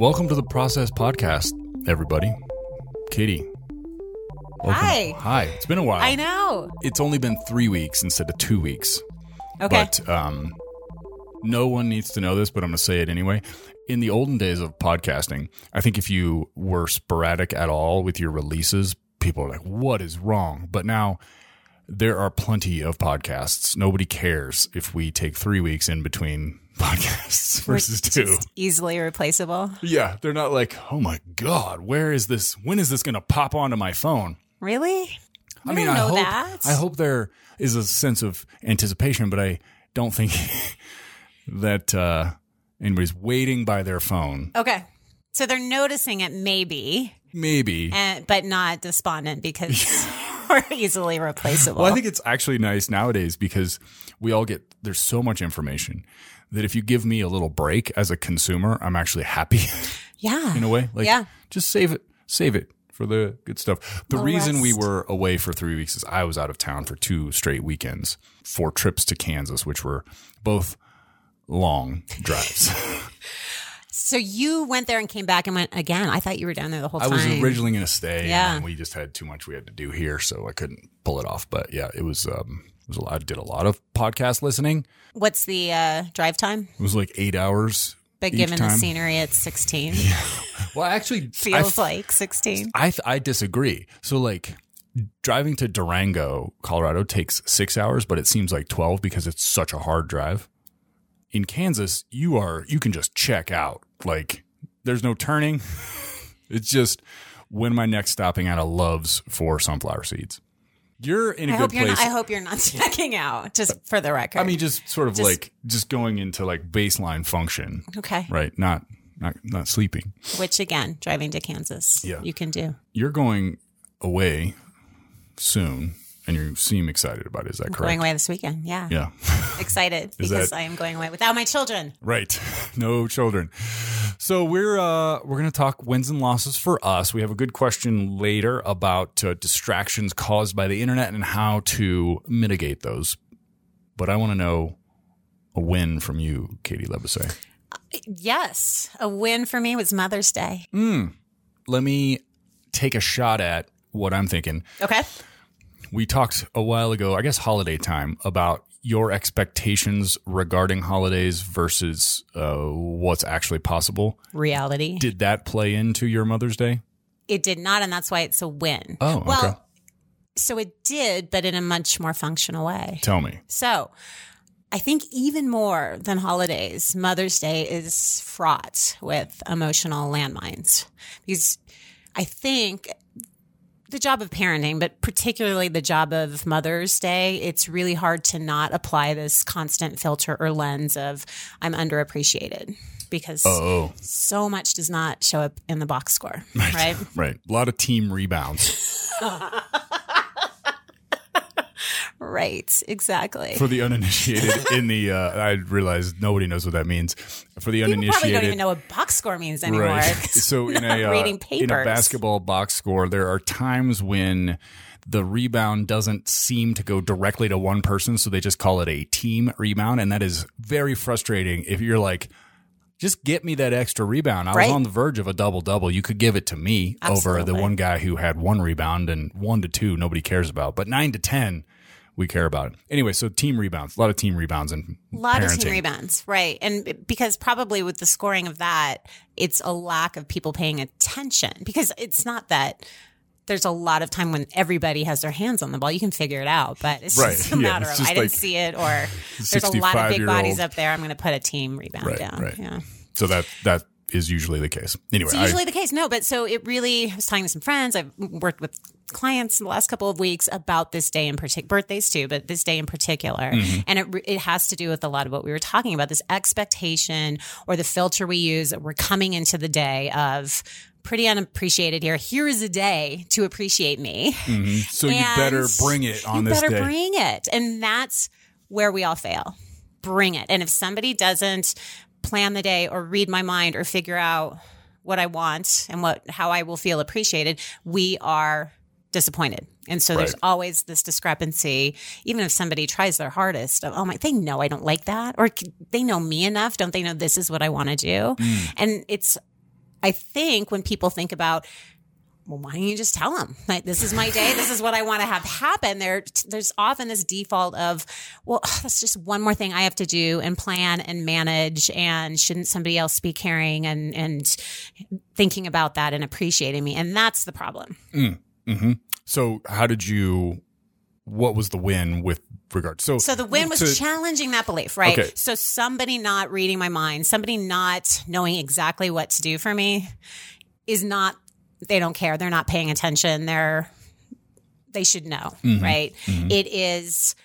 Welcome to the Process Podcast, everybody. Katie. welcome. Hi. Hi. It's been a while. I know. It's only been three weeks instead of two weeks. Okay. But um, no one needs to know this, but I'm going to say it anyway. In the olden days of podcasting, I think if you were sporadic at all with your releases, people are like, what is wrong? But now there are plenty of podcasts. Nobody cares if we take three weeks in between podcasts versus two. Easily replaceable. Yeah, they're not like, oh my god, where is this? When is this going to pop onto my phone? Really? I You mean, I hope that. I hope there is a sense of anticipation, but I don't think that uh, anybody's waiting by their phone. Okay. So they're noticing it maybe, Maybe. and, but not despondent because we're easily replaceable. Well, I think it's actually nice nowadays because we all get there's so much information that if you give me a little break as a consumer, I'm actually happy yeah. in a way. Like, Yeah. just save it, save it for the good stuff. The The reason we were away for three weeks is I was out of town for two straight weekends, four trips to Kansas, which were both long drives. So you went there and came back and went again. I thought you were down there the whole I time. I was originally going to stay, Yeah. and we just had too much we had to do here, so I couldn't pull it off. But yeah, it was. Um, it was a lot, I did a lot of podcast listening. What's the uh, drive time? It was like eight hours. But given the scenery, it's 16. Yeah. well, actually, Feels I, like 16. I I disagree. So like driving to Durango, Colorado takes six hours, but it seems like twelve because it's such a hard drive. In Kansas, you are you can just check out. Like there's no turning. It's just when my next stopping at a Loves for sunflower seeds. You're in a I good hope you're place. not. I hope you're not checking out. Just for the record. I mean, just sort of Just- like just going into like baseline function, okay. right? Not not not sleeping. Which again, driving to Kansas, Yeah. you can do. You're going away soon, and you seem excited about it. Is that correct? Going away this weekend. Yeah. Yeah. Excited because that- I am going away without my children. right. No children. So we're uh we're going to talk wins and losses for us. We have a good question later about uh, distractions caused by the internet and how to mitigate those. But I want to know a win from you, Katie Lebesay. Yes. A win for me was Mother's Day. Let me take a shot at what I'm thinking. Okay. We talked a while ago, I guess holiday time, about your expectations regarding holidays versus uh, what's actually possible. Reality. Did that play into your Mother's Day? it did not, and that's why it's a win. Oh, okay. Well, so it did, but in a much more functional way. Tell me. So I think even more than holidays, Mother's Day is fraught with emotional landmines because I think the job of parenting, but particularly the job of Mother's Day, it's really hard to not apply this constant filter or lens of I'm underappreciated because Oh, so much does not show up in the box score, right? right. A lot of team rebounds right, exactly. for the uninitiated. in the, uh, I realize nobody knows what that means. For the People uninitiated, probably don't even know what box score means anymore. Right. So in a uh, reading in a basketball box score, there are times when the rebound doesn't seem to go directly to one person, so they just call it a team rebound, and that is very frustrating. If you're like, just get me that extra rebound. I Right. was on the verge of a double double. You could give it to me over the one guy who had one rebound and one to two nobody cares about, but nine to ten. We care about it. Anyway, so team rebounds, a lot of team rebounds and A lot parenting. of team rebounds, right? And because probably with the scoring of that, it's a lack of people paying attention because it's not that there's a lot of time when everybody has their hands on the ball. You can figure it out, but it's Right. just a Yeah, matter of I didn't see it or there's a lot of big 65-year-old. bodies up there. I'm going to put a team rebound Right, down. right. Yeah. So that that is usually the case. Anyway, It's I- usually the case. No, but so it really I was talking to some friends. I've worked with clients in the last couple of weeks about this day in particular, birthdays too, but this day in particular. Mm-hmm. And it, it has to do with a lot of what we were talking about this expectation or the filter we use that we're coming into the day of pretty unappreciated here. Here is a day to appreciate me. So you better bring it on this day. you better bring it. And that's where we all fail. Bring it. And if somebody doesn't plan the day or read my mind or figure out what I want and what how I will feel appreciated, we are disappointed. And so there's always this discrepancy, even if somebody tries their hardest of, oh my, they know I don't like that. Or they know me enough. Don't they know this is what I want to do? Mm. And it's I think when people think about well, why don't you just tell them like this is my day, this is what I want to have happen? There, there's often this default of, well, that's just one more thing I have to do and plan and manage, and shouldn't somebody else be caring and and thinking about that and appreciating me? And that's the problem. Mm-hmm. So, how did you? What was the win with regard? So, So the win was to- challenging that belief, right? Okay. So somebody not reading my mind, somebody not knowing exactly what to do for me is not they don't care. They're not paying attention. They're they should know, Mm-hmm. right? It is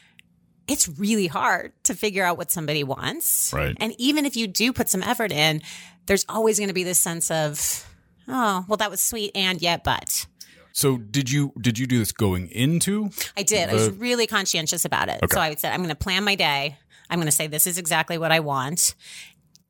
it's really hard to figure out what somebody wants. Right. And even if you do put some effort in, there's always going to be this sense of, oh, well, that was sweet and yet, but. So, did you did you do this going into? I did. I was really conscientious about it. Okay. So I would say, I'm going to plan my day. I'm going to say, this is exactly what I want.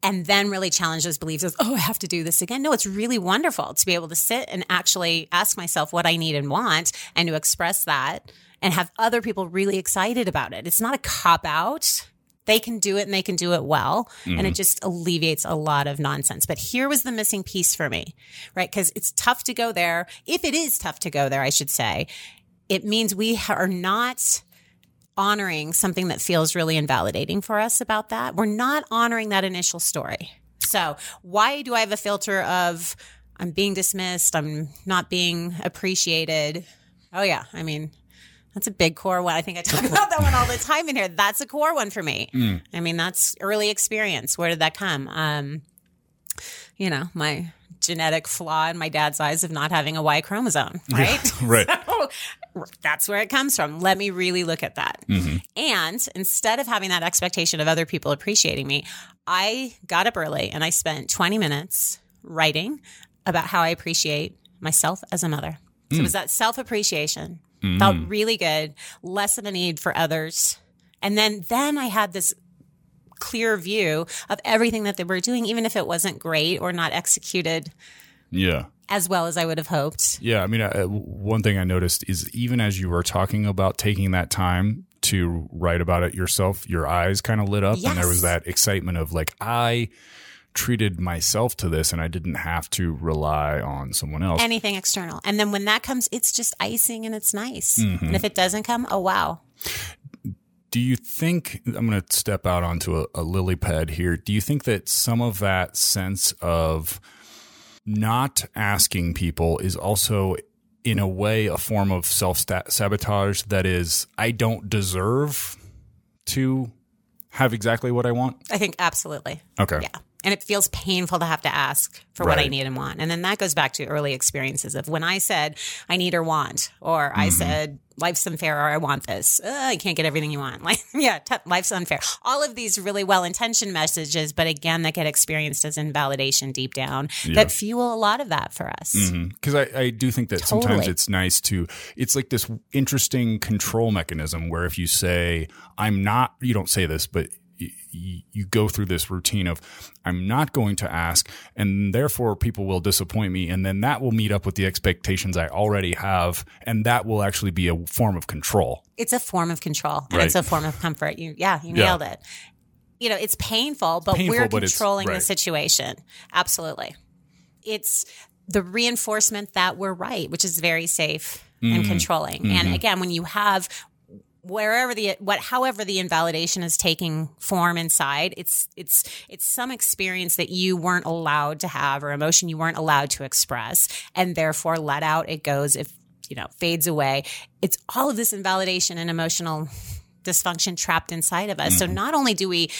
And then really challenge those beliefs as, oh, I have to do this again. No, it's really wonderful to be able to sit and actually ask myself what I need and want and to express that and have other people really excited about it. It's not a cop out. They can do it and they can do it well. And it mm-hmm. just alleviates a lot of nonsense. But here was the missing piece for me, right? Because it's tough to go there. If it is tough to go there, I should say, it means we are not honoring something that feels really invalidating for us about that. We're not honoring that initial story. So, why do I have a filter of I'm being dismissed, I'm not being appreciated? Oh, yeah. I mean, that's a big core one. I think I talk about that one all the time in here. That's a core one for me. I mean, that's early experience. Where did that come? Um, you know, my genetic flaw in my dad's eyes of not having a Y chromosome, right? Right. So that's where it comes from. Let me really look at that. Mm-hmm. And instead of having that expectation of other people appreciating me, I got up early and I spent 20 minutes writing about how I appreciate myself as a mother. So it mm. was that self appreciation. Mm-hmm. Felt really good, less of a need for others. And then then I had this clear view of everything that they were doing, even if it wasn't great or not executed Yeah. As well as I would have hoped. Yeah, I mean, uh, one thing I noticed is even as you were talking about taking that time to write about it yourself, your eyes kind of lit up, and there was that excitement of like I treated myself to this, and I didn't have to rely on someone else. anything external. And then when that comes, it's just icing and it's nice. Mm-hmm. And if it doesn't come, oh wow. Do you think I'm going to step out onto a, a lily pad here? Do you think that some of that sense of not asking people is also, in a way, a form of self sabotage that is, I don't deserve to have exactly what I want? I think absolutely. Okay. Yeah. And it feels painful to have to ask for what I need and want. And then that goes back to early experiences of when I said, I need or want, or I Mm-hmm. said, life's unfair, or I want this. Ugh, I can't get everything you want. Like, yeah, t- life's unfair. All of these really well intentioned messages, but again, that get experienced as invalidation deep down that fuel a lot of that for us. because I, I do think that sometimes it's nice to it's like this interesting control mechanism where if you say i'm not you don't say this but you go through this routine of i'm not going to ask and therefore people will disappoint me and then that will meet up with the expectations i already have and that will actually be a form of control it's a form of control and Right. it's a form of comfort. You, yeah, you Yeah. nailed it. You know, it's painful, but painful, we're but it's- controlling the situation. Absolutely. It's the reinforcement that we're right, which is very safe Mm-hmm. and controlling. And again, when you have wherever the what however the invalidation is taking form inside it's it's it's some experience that you weren't allowed to have or emotion you weren't allowed to express and therefore let out it goes if you know fades away. It's all of this invalidation and emotional dysfunction trapped inside of us. So mm-hmm. not only do we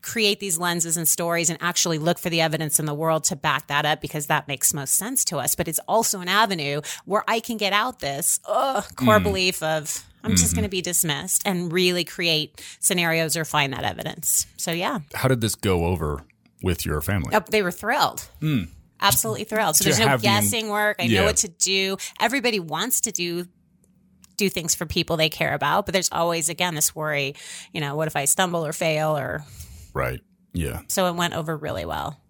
create these lenses and stories and actually look for the evidence in the world to back that up because that makes most sense to us. But it's also an avenue where I can get out this ugh, core mm. belief of I'm just going to mm-hmm. be dismissed and really create scenarios or find that evidence. So yeah, how did this go over with your family Oh, they were thrilled. Hmm. Absolutely thrilled. So To there's no have the- guessing work. I Yeah. know what to do. Everybody wants to do do things for people they care about, but there's always again this worry, you know, what if I stumble or fail or right yeah so it went over really well.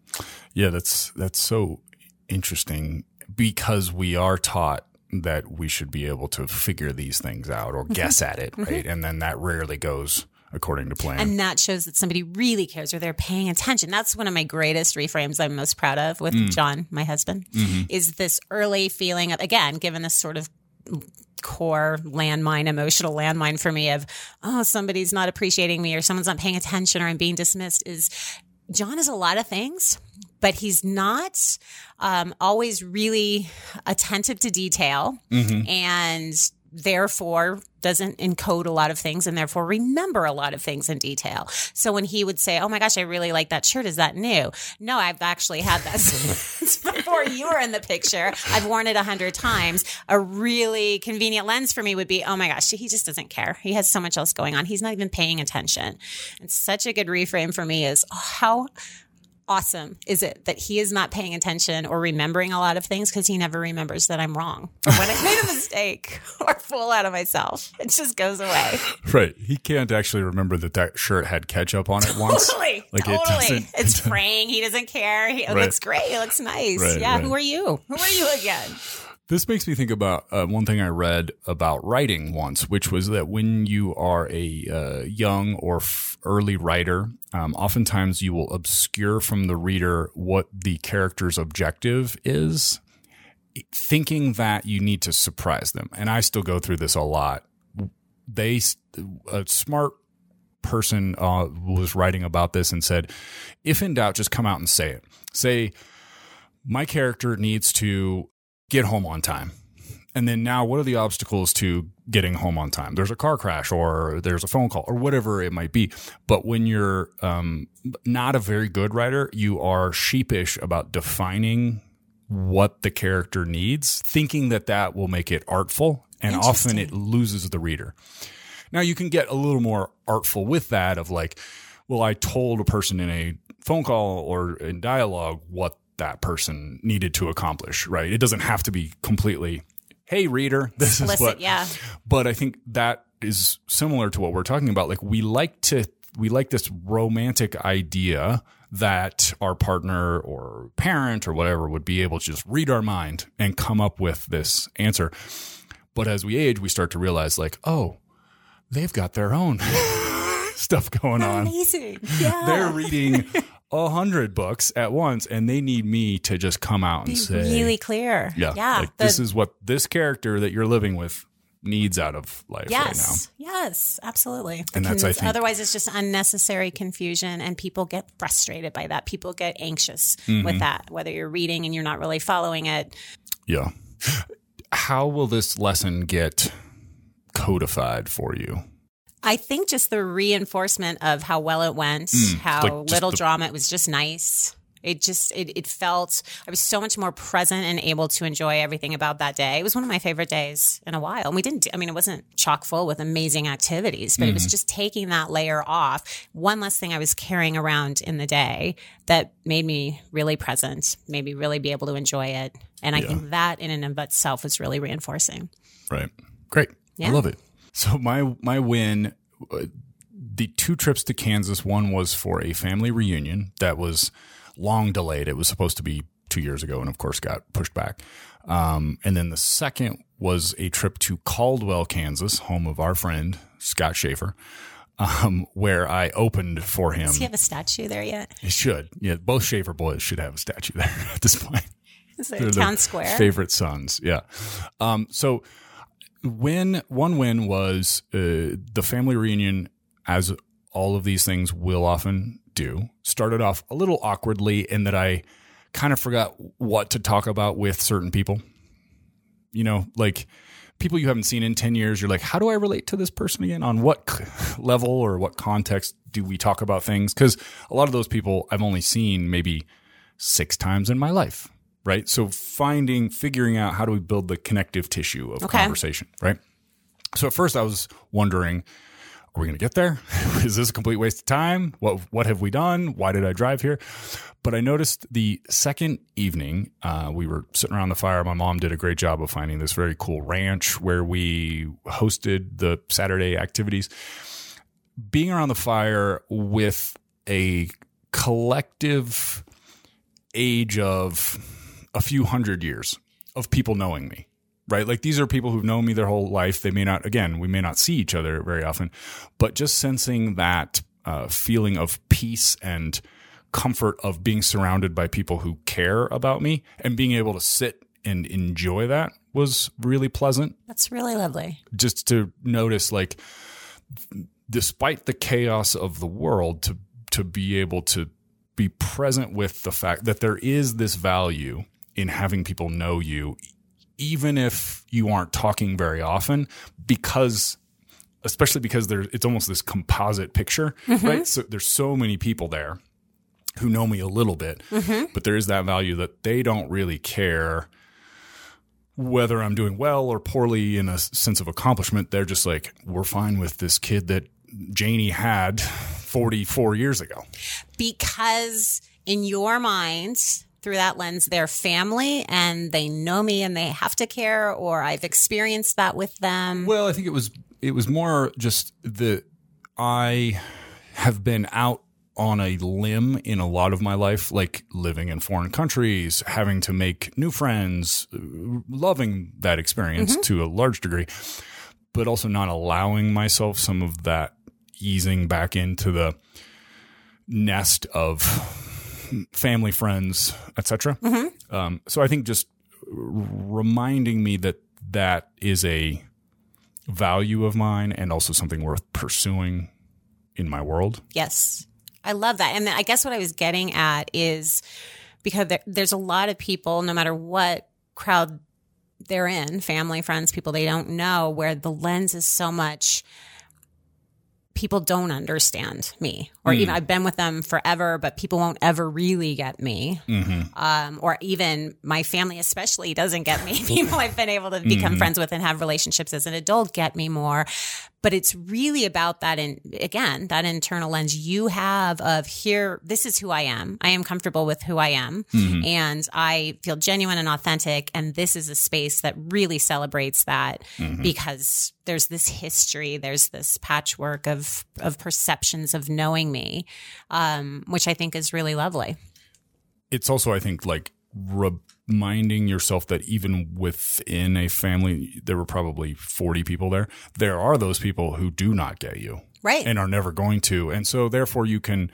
Yeah, that's that's so interesting because we are taught that we should be able to figure these things out or guess at it, right? And then that rarely goes according to plan. And that shows that somebody really cares or they're paying attention. That's one of my greatest reframes I'm most proud of with Mm. John, my husband, Mm-hmm. is this early feeling of, again, given this sort of core landmine, emotional landmine for me of, oh, somebody's not appreciating me or someone's not paying attention or I'm being dismissed is John is a lot of things, but he's not um, always really attentive to detail and therefore doesn't encode a lot of things and therefore remember a lot of things in detail. So when he would say, Oh my gosh, I really like that shirt. Is that new? No, I've actually had that since before you were in the picture. I've worn it a hundred times. A really convenient lens for me would be, Oh my gosh, he just doesn't care. He has so much else going on. He's not even paying attention. And such a good reframe for me is oh, how awesome is it that he is not paying attention or remembering a lot of things because he never remembers that I'm wrong when I made a mistake or fool out of myself. It just goes away. right. He can't actually remember that that shirt had ketchup on it once. Totally. Like, totally. doesn't- it's fraying. He doesn't care. He, oh, it Right. looks great. It looks nice. Right, yeah. right. Who are you? Who are you again? This makes me think about uh, one thing I read about writing once, which was that when you are a uh, young or f- early writer, um, oftentimes you will obscure from the reader what the character's objective is, thinking that you need to surprise them. And I still go through this a lot. They, a smart person uh, was writing about this and said, if in doubt, just come out and say it. Say, my character needs to get home on time. And then now, what are the obstacles to getting home on time? There's a car crash, or there's a phone call, or whatever it might be. But when you're um, not a very good writer, you are sheepish about defining what the character needs, thinking that that will make it artful, and often it loses the reader. Now you can get a little more artful with that of like, well, I told a person in a phone call or in dialogue what that person needed to accomplish, right? It doesn't have to be completely, hey, reader, this is Explicit, what. yeah. But I think that is similar to what we're talking about. Like we like to, we like this romantic idea that our partner or parent or whatever would be able to just read our mind and come up with this answer. But as we age, we start to realize like, oh, they've got their own stuff going on. Amazing. Yeah. They're reading a hundred books at once and they need me to just come out and Be say, really clear. yeah, Yeah. like The- this is what this character that you're living with needs out of life right now. Yes, yes, absolutely. And that's, I think- otherwise it's just unnecessary confusion, and people get frustrated by that. People get anxious Mm-hmm. with that, whether you're reading and you're not really following it. Yeah. How will this lesson get codified for you? I think just the reinforcement of how well it went, how Mm, like little the- drama. It was just nice. It just it, it felt I was so much more present and able to enjoy everything about that day. It was one of my favorite days in a while. And we didn't I mean it wasn't chock full with amazing activities, but it Mm-hmm. was just taking that layer off. One less thing I was carrying around in the day that made me really present, made me really be able to enjoy it. And I think that in and of itself was really reinforcing. Right. Great. I love it. So my my win uh, the two trips to Kansas one was for a family reunion that was long delayed. It was supposed to be 2 years ago and of course got pushed back. Um, and then the second was a trip to Caldwell, Kansas, home of our friend Scott Schaefer. Um, where I opened for him. Does he have a statue there yet? It should. Yeah, both Schaefer boys should have a statue there at this point. Is there They're a the town square? Favorite sons. Yeah. Um, so win one win was uh, the family reunion, as all of these things will often do. Started off a little awkwardly in that I kind of forgot what to talk about with certain people. You know, like people you haven't seen in 10 years, you're like, how do I relate to this person again? On what level or what context do we talk about things? Because a lot of those people I've only seen maybe six times in my life, right? So finding, figuring out how do we build the connective tissue of Okay. conversation, right? So at first I was wondering, are we going to get there? Is this a complete waste of time? What what have we done? Why did I drive here? But I noticed the second evening, uh, we were sitting around the fire. My mom did a great job of finding this very cool ranch where we hosted the Saturday activities. Being around the fire with a collective age of a few hundred years of people knowing me right? Like these are people who've known me their whole life. They may not, again, we may not see each other very often, but just sensing that uh, feeling of peace and comfort of being surrounded by people who care about me and being able to sit and enjoy that was really pleasant. That's really lovely. Just to notice, like, despite the chaos of the world, to to be able to be present with the fact that there is this value in having people know you, even if you aren't talking very often, because especially because there it's almost this composite picture, mm-hmm. right? So there's so many people there who know me a little bit, mm-hmm. but there is that value that they don't really care whether I'm doing well or poorly in a sense of accomplishment. They're just like, we're fine with this kid that Janie had 44 years ago. Because in your mind, through that lens, they're family and they know me and they have to care, or I've experienced that with them. Well, I think it was it was more just that I have been out on a limb in a lot of my life, like living in foreign countries, having to make new friends, loving that experience mm-hmm. to a large degree, but also not allowing myself some of that easing back into the nest of family, friends, etc. Um, so I think just reminding me that that is a value of mine and also something worth pursuing in my world. Yes. I love that. And I guess what I was getting at is because there, there's a lot of people, no matter what crowd they're in, family, friends, people they don't know, where the lens is so much people don't understand me or even mm. I've been with them forever, but people won't ever really get me. Mm-hmm. Um, or even my family, especially doesn't get me. people I've been able to become mm-hmm. friends with and have relationships as an adult get me more. But it's really about that. And again, that internal lens you have of here, this is who I am. I am comfortable with who I am mm-hmm. and I feel genuine and authentic. And this is a space that really celebrates that because there's this history, there's this patchwork of, of perceptions of knowing me, um, which I think is really lovely. It's also, I think, like reminding yourself that even within a family, there were probably 40 people there. There are those people who do not get you. Right. and are never going to. And so therefore you can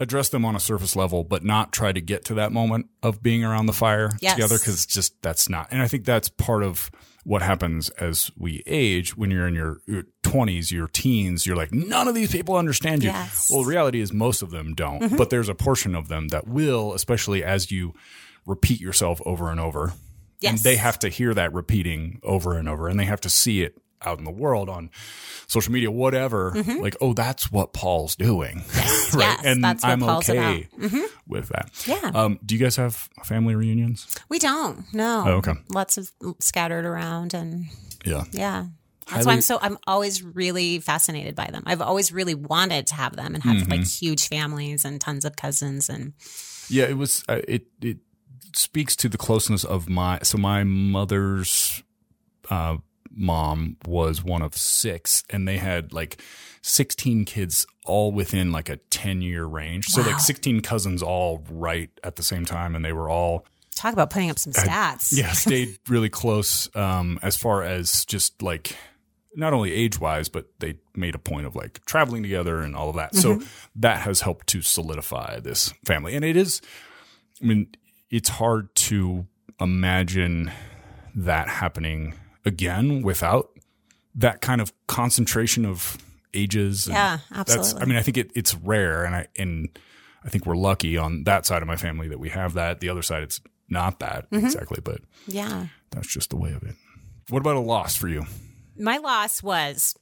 address them on a surface level, but not try to get to that moment of being around the fire Yes. together because just that's not. And I think that's part of what happens as we age when you're in your, your 20s, your teens, you're like, none of these people understand you. Yes. Well, the reality is most of them don't, mm-hmm. but there's a portion of them that will, especially as you repeat yourself over and over. Yes. And they have to hear that repeating over and over and they have to see it out in the world on social media, whatever. Like, oh, that's what Paul's doing. right. Mm-hmm. Yes, and I'm Paul's okay with that. Yeah. Um, do you guys have family reunions? We don't. No. Oh, okay. Lots of scattered around and Yeah. yeah. That's Highly- why I'm so I'm always really fascinated by them. I've always really wanted to have them and have like Mm-hmm. huge families and tons of cousins and Yeah, it was. Uh, it it speaks to the closeness of my. So my mother's uh, mom was one of six, and they had like sixteen kids, all within like a ten year range. So like sixteen cousins, all right at the same time, and they were all talk about putting up some stats. yeah stayed really close. Um, as far as just like not only age wise, but they made a point of like traveling together and all of that. So that has helped to solidify this family. And it is, I mean, it's hard to imagine that happening again without that kind of concentration of ages. Yeah, That's, absolutely. I mean, I think it, it's rare and I, and I think we're lucky on that side of my family that we have that. The other side, it's not that exactly, but Yeah. that's just the way of it. What about a loss for you? My loss was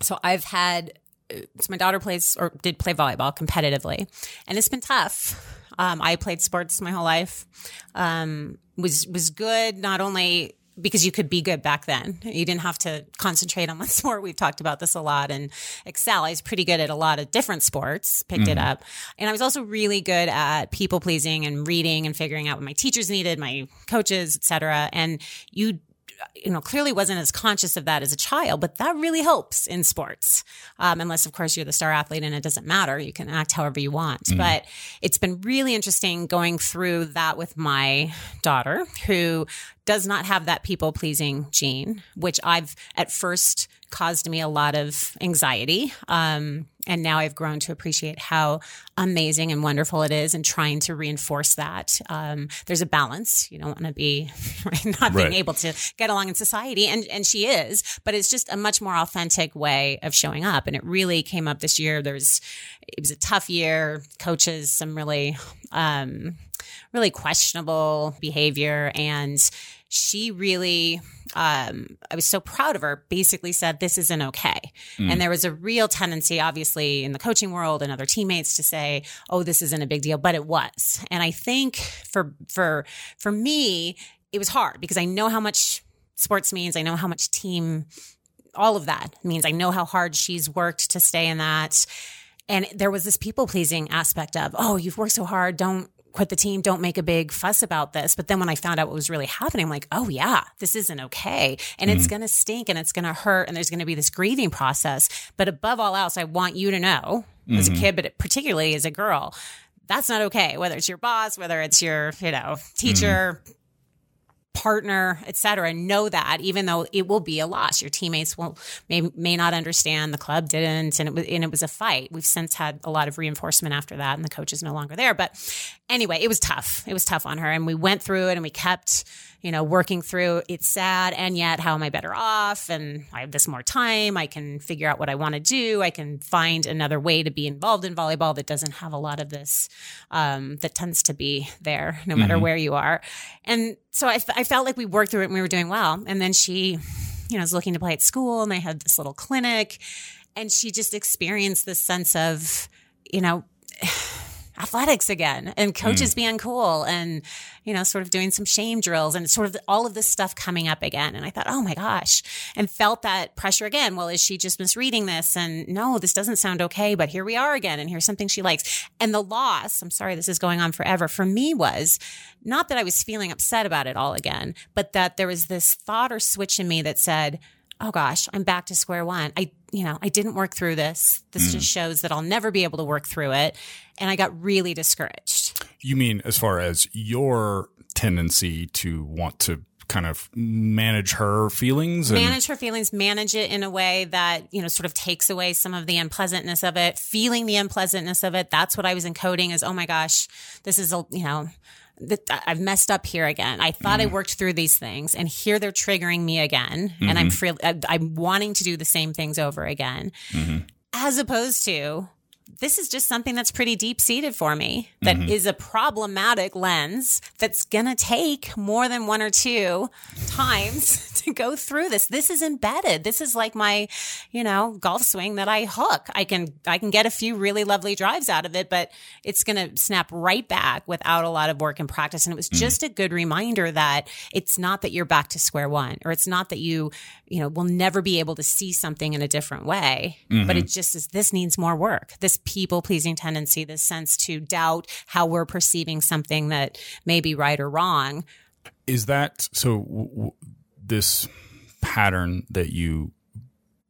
so I've had so my daughter plays or did play volleyball competitively, and it's been tough. Um, I played sports my whole life. Um, was was good not only because you could be good back then. You didn't have to concentrate on one sport. We've talked about this a lot and excel. I was pretty good at a lot of different sports, picked it mm-hmm. up. And I was also really good at people pleasing and reading and figuring out what my teachers needed, my coaches, et cetera. And you you know, clearly wasn't as conscious of that as a child, but that really helps in sports. Um, unless, of course, you're the star athlete and it doesn't matter. You can act however you want. Mm. But it's been really interesting going through that with my daughter, who does not have that people pleasing gene, which I've at first caused me a lot of anxiety. Um, and now I've grown to appreciate how amazing and wonderful it is and trying to reinforce that. Um, there's a balance. You don't want to be right, not right. being able to get along in society. And, and she is, but it's just a much more authentic way of showing up. And it really came up this year. There's, it was a tough year. Coaches, some really, um, really questionable behavior and she really um, I was so proud of her, basically said, This isn't okay. Mm. And there was a real tendency, obviously, in the coaching world and other teammates to say, Oh, this isn't a big deal, but it was. And I think for for for me, it was hard because I know how much sports means. I know how much team all of that means. I know how hard she's worked to stay in that. And there was this people pleasing aspect of, oh, you've worked so hard. Don't quit the team. Don't make a big fuss about this. But then when I found out what was really happening, I'm like, oh yeah, this isn't okay. And mm-hmm. it's going to stink and it's going to hurt. And there's going to be this grieving process. But above all else, I want you to know mm-hmm. as a mm-hmm. kid, but particularly as a girl, that's not okay. Whether it's your boss, whether it's your, you know, teacher, mm-hmm partner, etc. Know that even though it will be a loss, your teammates will may may not understand. The club didn't, and it was and it was a fight. We've since had a lot of reinforcement after that, and the coach is no longer there. But anyway, it was tough. It was tough on her, and we went through it, and we kept you know, working through it's sad and yet how am I better off? And I have this more time. I can figure out what I want to do. I can find another way to be involved in volleyball that doesn't have a lot of this, um, that tends to be there no matter mm-hmm. where you are. And so I, I felt like we worked through it and we were doing well. And then she, you know, was looking to play at school and they had this little clinic and she just experienced this sense of, you know, athletics again and coaches mm. being cool and, you know, sort of doing some shame drills and sort of all of this stuff coming up again. And I thought, oh my gosh, and felt that pressure again. Well, is she just misreading this? And no, this doesn't sound okay, but here we are again. And here's something she likes. And the loss, I'm sorry, this is going on forever for me was not that I was feeling upset about it all again, but that there was this thought or switch in me that said, oh gosh, I'm back to square one. I, you know, I didn't work through this. This mm. just shows that I'll never be able to work through it. And I got really discouraged. You mean as far as your tendency to want to kind of manage her feelings and- manage her feelings manage it in a way that you know sort of takes away some of the unpleasantness of it feeling the unpleasantness of it that's what i was encoding is oh my gosh this is a you know I've messed up here again. I thought mm. I worked through these things and here they're triggering me again. Mm-hmm. And I'm free, I'm wanting to do the same things over again. Mm-hmm. As opposed to this is just something that's pretty deep seated for me That mm-hmm. is a problematic lens that's going to take more than one or two times to go through this. This is embedded. This is like my, you know, golf swing that I hook. I can, I can get a few really lovely drives out of it, but it's going to snap right back without a lot of work and practice. And it was mm-hmm. just a good reminder that it's not that you're back to square one or it's not that you, you know, will never be able to see something in a different way, mm-hmm. but it just is, this needs more work. This people pleasing tendency, this sense to doubt how we're perceiving something that may be right or wrong. Is that so? W- w- this pattern that you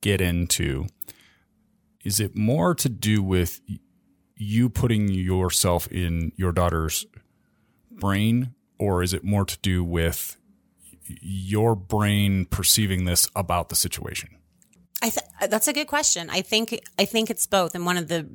get into, is it more to do with you putting yourself in your daughter's brain, or is it more to do with your brain perceiving this about the situation? I th- that's a good question. I think I think it's both. And one of the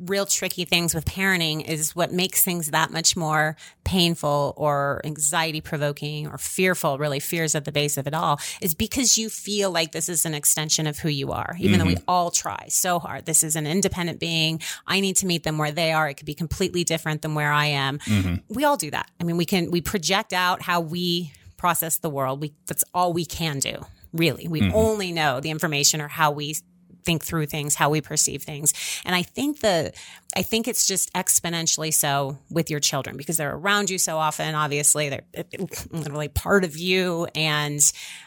real tricky things with parenting is what makes things that much more painful or anxiety provoking or fearful, really fears at the base of it all, is because you feel like this is an extension of who you are, even mm-hmm. though we mm-hmm. all try so hard. This is an independent being. I need to meet them where they are. It could be completely different than where I am. Mm-hmm. We all do that. I mean, we can, we project out how we process the world. We, that's all we can do really. We mm-hmm. only know the information or how we think through things, how we perceive things. And I think the, I think it's just exponentially so with your children because they're around you so often. Obviously, they're literally part of you. And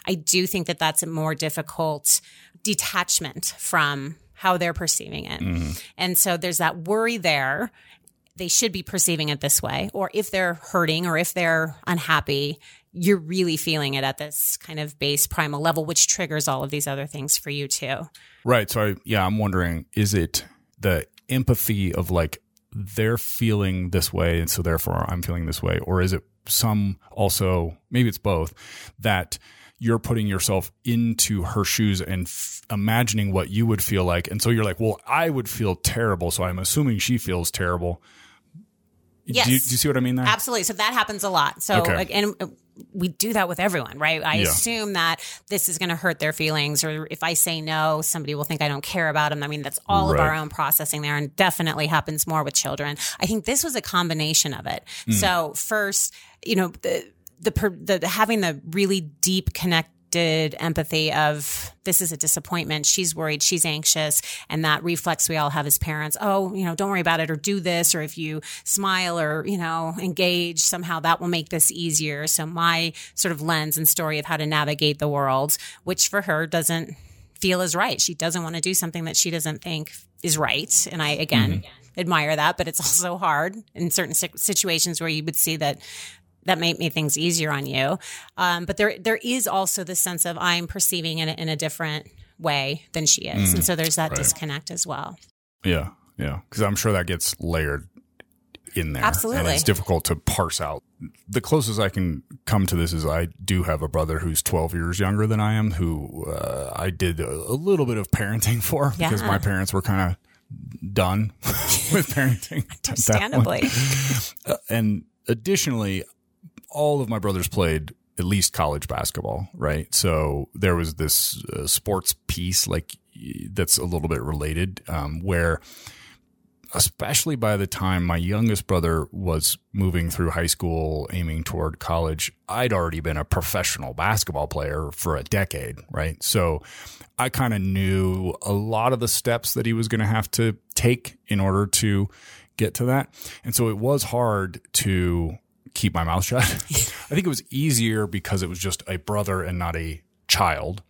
I do think that that's a more difficult detachment from how they're perceiving it. Mm-hmm. And so there's that worry there they should be perceiving it this way. Or if they're hurting or if they're unhappy, you're really feeling it at this kind of base primal level, which triggers all of these other things for you too. Right. So, I, yeah, I'm wondering is it the empathy of like they're feeling this way, and so therefore I'm feeling this way? Or is it some also, maybe it's both, that you're putting yourself into her shoes and f- imagining what you would feel like. And so you're like, well, I would feel terrible. So I'm assuming she feels terrible. Yes. Do you, do you see what I mean there? Absolutely. So that happens a lot. So, Okay. like, and uh, we do that with everyone, right? I Yeah. assume that this is going to hurt their feelings, or if I say no, somebody will think I don't care about them. I mean, that's all of our own processing there, and definitely happens more with children. I think this was a combination of it. Hmm. So, first, you know, the the, per, the having the really deep connect empathy of this is a disappointment. She's worried, she's anxious, and that reflex we all have as parents. Oh, you know, don't worry about it or do this or if you smile or, you know, engage somehow that will make this easier. So my sort of lens and story of how to navigate the world, which for her doesn't feel is right. She doesn't want to do something that she doesn't think is right. And I again mm-hmm. admire that, but it's also hard in certain situations where you would see that that may make things easier on you. Um, but there there is also the sense of I'm perceiving it in a different way than she is, and so there's that disconnect as well. Yeah, yeah. Because I'm sure that gets layered in there. Absolutely. and it's difficult to parse out. The closest I can come to this is I do have a brother who's 12 years younger than I am, who uh, I did a, a little bit of parenting for because my parents were kind of done with parenting. at that point. Understandably, and additionally, all of my brothers played at least college basketball, right? So there was this uh, sports piece, like that's a little bit related, um, where especially by the time my youngest brother was moving through high school, aiming toward college, I'd already been a professional basketball player for a decade, right? So I kind of knew a lot of the steps that he was going to have to take in order to get to that. And so it was hard to keep my mouth shut. I think it was easier because it was just a brother and not a child.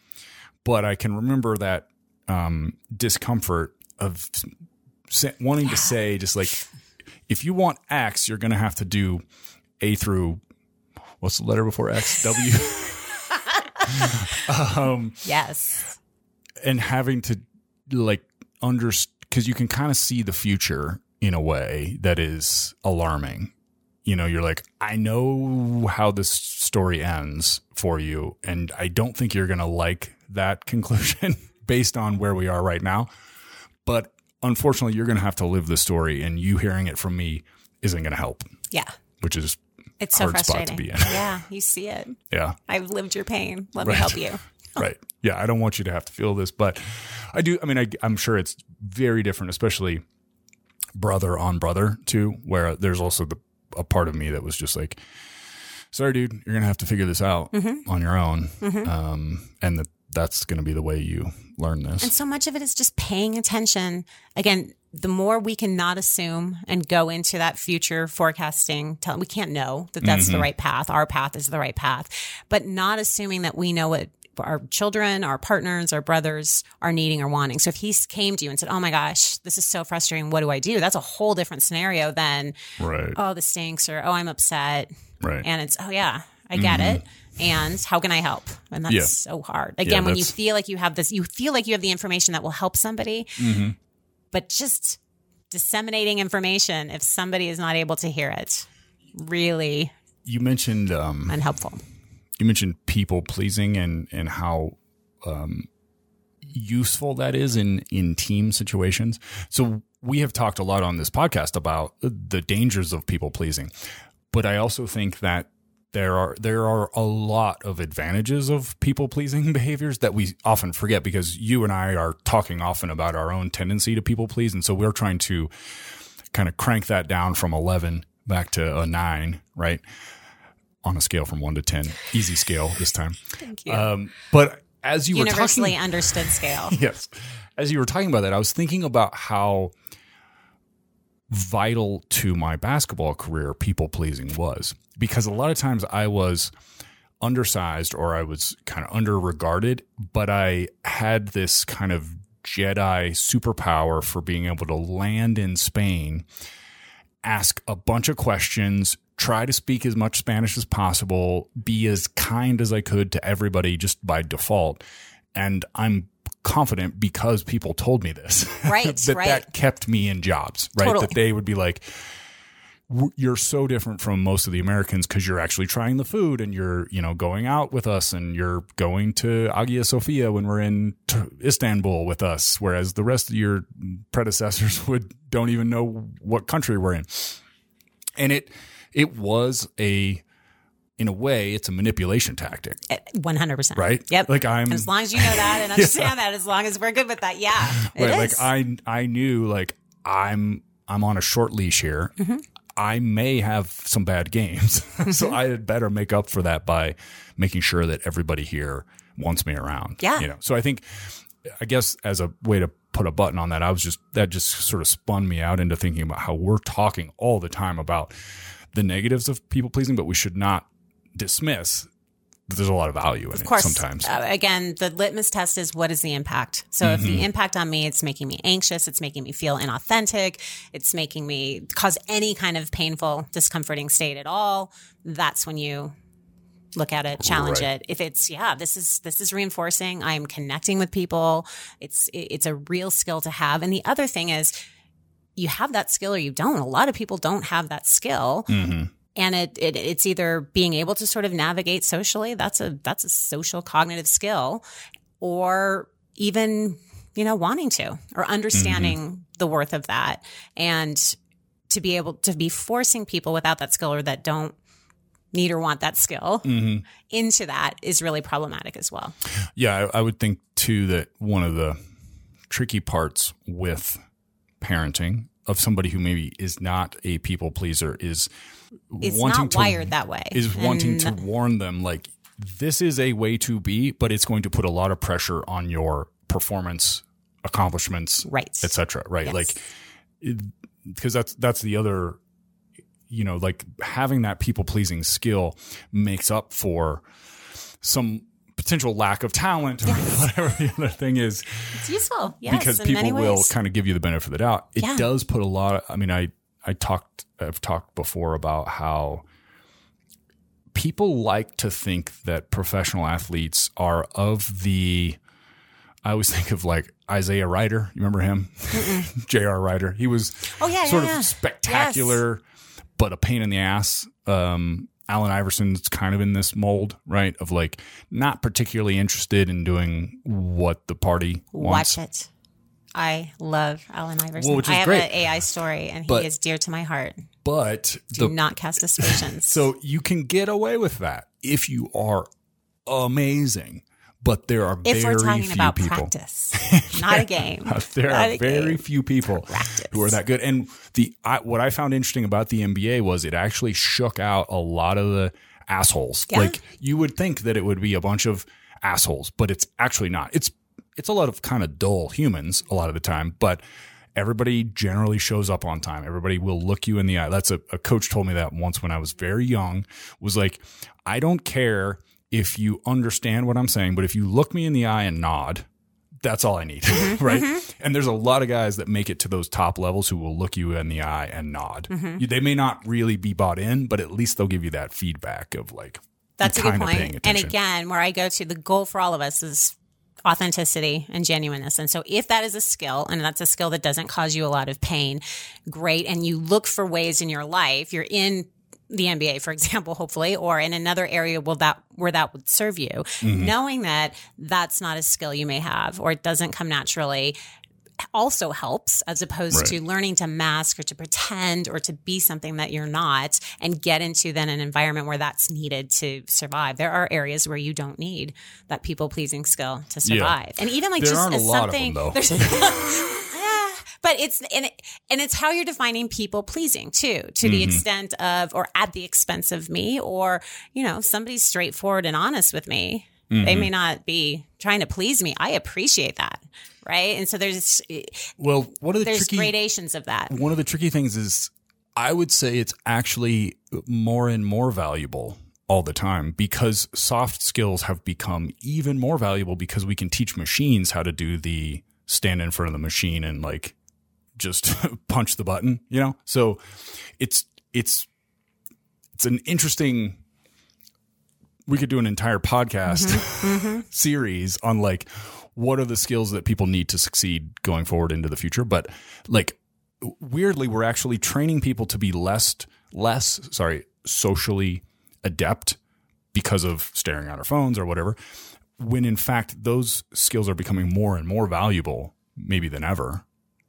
But I can remember that um, discomfort of sa- wanting to say, just like, if you want X, you're going to have to do A through what's the letter before X? W. um, yes, and having to like understand because you can kind of see the future in a way that is alarming. You know, you're like, I know how this story ends for you, and I don't think you're going to like that conclusion based on where we are right now. But unfortunately, you're going to have to live the story, and you hearing it from me isn't going to help, yeah, which is it's so Hard spot to frustrating. yeah, you see it. yeah. I've lived your pain. Let me help you. right. Yeah, I don't want you to have to feel this, but I do. I mean, I, I'm sure it's very different, especially brother on brother too, where there's also the a part of me that was just like, "Sorry, dude, you're gonna have to figure this out Mm-hmm. on your own," um, and that that's gonna be the way you learn this. And so much of it is just paying attention. Again, the more we can not assume and go into that future forecasting, tell, we can't know that that's the right path. Our path is the right path, but not assuming that we know what our children, our partners, our brothers are needing or wanting. So if he came to you and said, "Oh my gosh, this is so frustrating. What do I do?" That's a whole different scenario than, right. "Oh, this stinks," or "Oh, I'm upset," right. and it's, "Oh yeah, I get it." And how can I help? And that's Yeah. so hard. Again, when you feel like you have this, you feel like you have the information that will help somebody, Mm-hmm. but just disseminating information if somebody is not able to hear it, really you mentioned um, unhelpful. You mentioned people pleasing and and how um, useful that is in in team situations. So we have talked a lot on this podcast about the dangers of people pleasing, but I also think that there are there are a lot of advantages of people pleasing behaviors that we often forget because you and I are talking often about our own tendency to people please, and so we're trying to kind of crank that down from eleven back to a nine, right? On a scale from one to ten, easy scale this time. Thank you. Um, but as you were Universally talking, understood scale. yes, as you were talking about that, I was thinking about how vital to my basketball career people pleasing was because a lot of times I was undersized or I was kind of under regarded, but I had this kind of Jedi superpower for being able to land in Spain ask a bunch of questions, try to speak as much Spanish as possible, be as kind as I could to everybody just by default. And I'm confident because people told me this. Right, that right. that kept me in jobs, right? Totally. That they would be like, you're so different from most of the Americans because you're actually trying the food and you're, you know, going out with us and you're going to Hagia Sophia when we're in t- Istanbul with us, whereas the rest of your predecessors would don't even know what country we're in. And it it was a in a way it's a manipulation tactic, One hundred percent. right? Yep. Like I'm as long as you know that and understand that, as long as we're good with that, yeah, right, like I I knew like I'm I'm on a short leash here. Mm-hmm. I may have some bad games, so I had better make up for that by making sure that everybody here wants me around. Yeah. you know. So I think, I guess as a way to put a button on that, I was just that just sort of spun me out into thinking about how we're talking all the time about the negatives of people pleasing, but we should not dismiss there's a lot of value in of it sometimes. uh, again, the litmus test is what is the impact. So if Mm-hmm. the impact on me, it's making me anxious, it's making me feel inauthentic, it's making me cause any kind of painful, discomforting state at all. That's when you look at it, challenge Right. it. If it's yeah, this is this is reinforcing. I'm connecting with people. It's it's a real skill to have. And the other thing is, you have that skill or you don't. A lot of people don't have that skill. Hmm and it, it it's either being able to sort of navigate socially that's a that's a social cognitive skill or even you know wanting to or understanding the worth of that. And to be able to be forcing people without that skill or that don't need or want that skill hmm into that is really problematic as well. Yeah, I, I would think too that one of the tricky parts with parenting of somebody who maybe is not a people pleaser is it's wanting not to wired that way is wanting to warn them like this is a way to be, but it's going to put a lot of pressure on your performance, accomplishments, right etc. Right, Yes. like because that's that's the other you know like having that people pleasing skill makes up for some potential lack of talent or whatever the other thing is it's useful yes because people will kind of give you the benefit of the doubt it Yeah. does put a lot of, i mean i i talked i've talked before about how people like to think that professional athletes are of the I always think of like Isaiah Rider. You remember him? J.R. Rider. He was oh yeah sort yeah, yeah. of spectacular, but a pain in the ass. Um, Allen Iverson's kind of in this mold, right? Of like not particularly interested in doing what the party wants. Watch it. I love Allen Iverson. Well, which is I have great. an AI story, and But- he is dear to my heart. But Do the not cast aspersions. So you can get away with that if you are amazing. But there are if very we're talking few about people. practice, not a game, There Not are very game. few people Practice. who are that good. And the I, what I found interesting about the NBA was it actually shook out a lot of the assholes. Yeah. Like you would think that it would be a bunch of assholes, but it's actually not. It's it's a lot of kind of dull humans a lot of the time, but everybody generally shows up on time. Everybody will look you in the eye. That's a, a coach told me that once when I was very young was like, I don't care if you understand what I'm saying, but if you look me in the eye and nod, that's all I need. Mm-hmm, right. Mm-hmm. And there's a lot of guys that make it to those top levels who will look you in the eye and nod. Mm-hmm. You- They may not really be bought in, but at least they'll give you that feedback of like, That's a good point. And again, where I go to, the goal for all of us is authenticity and genuineness. And so if that is a skill and that's a skill that doesn't cause you a lot of pain, great. And you look for ways in your life, you're in the NBA, for example, hopefully, or in another area will that where that would serve you, Mm-hmm. knowing that that's not a skill you may have or it doesn't come naturally also helps as opposed Right. to learning to mask or to pretend or to be something that you're not and get into then an environment where that's needed to survive. There are areas where you don't need that people pleasing skill to Yeah. survive. And even like There just aren't a as lot of something them, there's- Yeah, but it's and it, and it's how you're defining people pleasing too, to the Mm-hmm. extent of or at the expense of me, or you know, somebody's straightforward and honest with me. They Mm-hmm. may not be trying to please me. I appreciate that, right? And so there's well, one of the there's tricky gradations of that. one of the tricky things is I would say it's actually more and more valuable all the time because soft skills have become even more valuable because we can teach machines how to do the stand in front of the machine and like just punch the button, you know? So it's it's it's an interesting we could do an entire podcast mm-hmm. Mm-hmm. series on like what are the skills that people need to succeed going forward into the future, but like weirdly we're actually training people to be less less sorry, socially adept because of staring at our phones or whatever when in fact those skills are becoming more and more valuable maybe than ever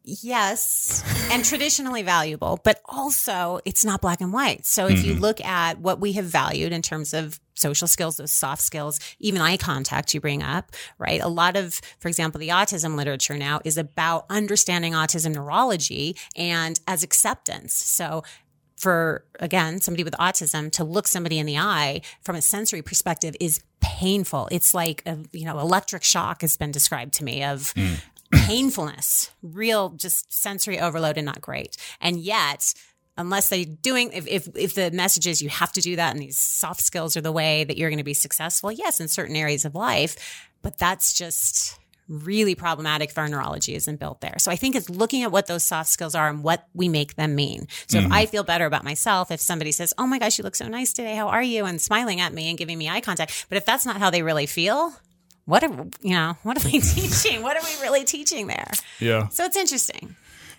Yes, and traditionally valuable, but also it's not black and white. So if you mm-hmm. look at what we have valued in terms of social skills, those soft skills, even eye contact you bring up, right? A lot of, for example, the autism literature now is about understanding autism neurology and as acceptance. So for again somebody with autism to look somebody in the eye from a sensory perspective is painful it's like a you know electric shock has been described to me of mm. Painfulness real just sensory overload and not great and yet unless they're doing if, if if the message is you have to do that and these soft skills are the way that you're going to be successful yes in certain areas of life but that's just really problematic if our neurology isn't built there. So I think it's looking at what those soft skills are and what we make them mean. So if I mm-hmm. feel better about myself, if somebody says, Oh my gosh, you look so nice today. How are you? And smiling at me and giving me eye contact. But if that's not how they really feel, what are, you know, what are we teaching? What are we really teaching there? yeah So it's interesting.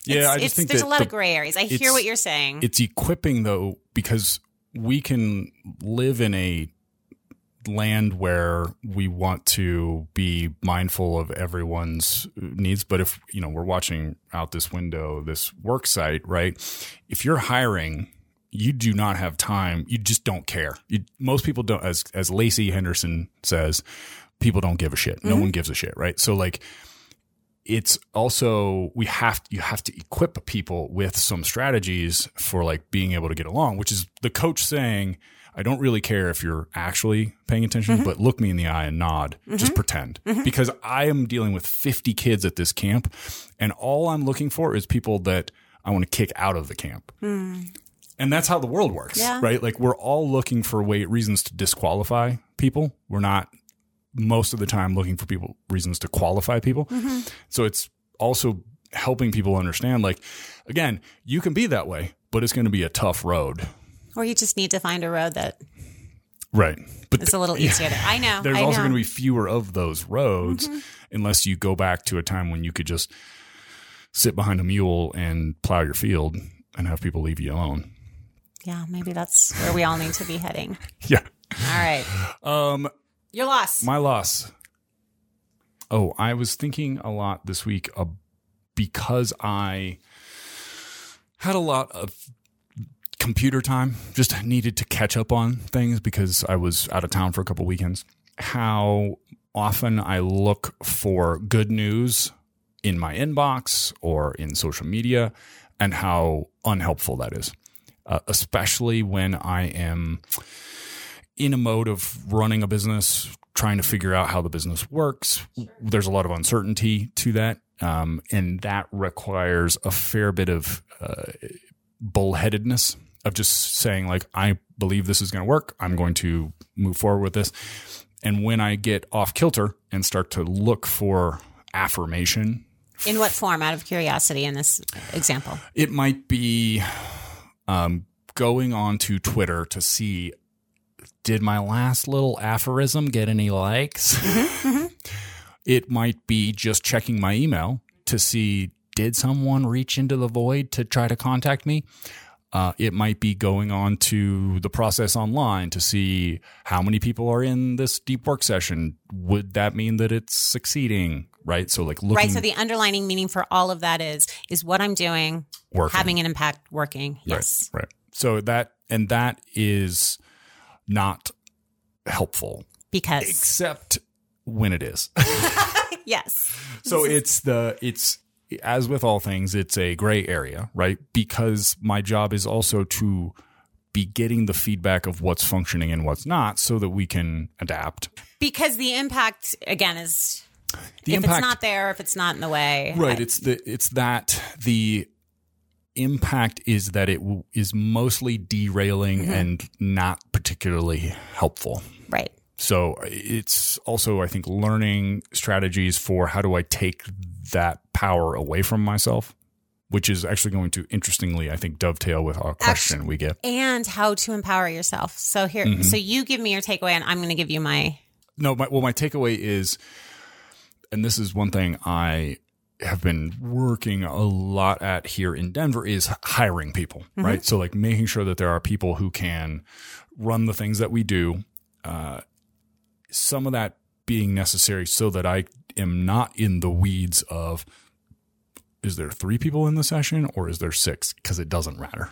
yeah It's- i just think there's a lot the- of gray areas. I hear what you're saying. it's equipping though because we can live in a land where we want to be mindful of everyone's needs but if you know we're watching out this window this work site right if you're hiring you do not have time you just don't care you, most people don't as as lacey henderson says people don't give a shit. No mm-hmm. one gives a shit right? So like it's also we have you have to equip people with some strategies for like being able to get along which is the coach saying i don't really care if you're actually paying attention mm-hmm. but look me in the eye and nod. Just mm-hmm. pretend. Because i am dealing with 50 kids at this camp and all i'm looking for is people that i want to kick out of the camp. Hmm. And that's how the world works Yeah. right? Like we're all looking for way reasons to disqualify people. We're not most of the time looking for people reasons to qualify people. So it's also helping people understand like again, you can be that way, but it's going to be a tough road. or you just need to find a road that Right. But is a little easier. to- I know. there's I also know. going to be fewer of those roads unless you go back to a time when you could just sit behind a mule and plow your field and have people leave you alone. yeah, maybe that's where we all need to be heading. Yeah. All right. Um Your loss. My loss. Oh, I was thinking a lot this week uh, because I had a lot of computer time, just needed to catch up on things because I was out of town for a couple weekends. How often I look for good news in my inbox or in social media and how unhelpful that is, uh, especially when I am in a mode of running a business, trying to figure out how the business works. There's a lot of uncertainty to that. Um, and that requires a fair bit of uh, bullheadedness of just saying, like, I believe this is going to work. I'm going to move forward with this. And when I get off kilter and start to look for affirmation, In what form, out of curiosity, in this example? it might be um, going on to Twitter to see did my last little aphorism get any likes? it might be just checking my email to see did someone reach into the void to try to contact me? Uh, it might be going on to the process online to see how many people are in this deep work session. Would that mean that it's succeeding? Right. So, like looking, Right. So the underlining meaning for all of that is is what I'm doing working. having an impact, working. Yes. Right. Right. So that and that is not helpful Because except when it is. yes. so it's the it's as with all things it's a gray area, right? Because my job is also to be getting the feedback of what's functioning and what's not so that we can adapt. Because the impact again is The if impact it's not there, if it's not in the way. Right. I- It's the it's that the impact is that it w- is mostly derailing Mm-hmm. and not particularly helpful. right. So it's also, I think, learning strategies for how do I take that power away from myself which is actually going to interestingly, I think, dovetail with our question we get. and how to empower yourself. So here, Mm-hmm. so you give me your takeaway, and I'm going to give you my. No, my, well, my takeaway is, and this is one thing I have been working a lot at here in Denver is hiring people, mm-hmm. right? So like making sure that there are people who can run the things that we do. Uh, some of that being necessary so that I am not in the weeds of is there three people in the session or is there six? Because it doesn't matter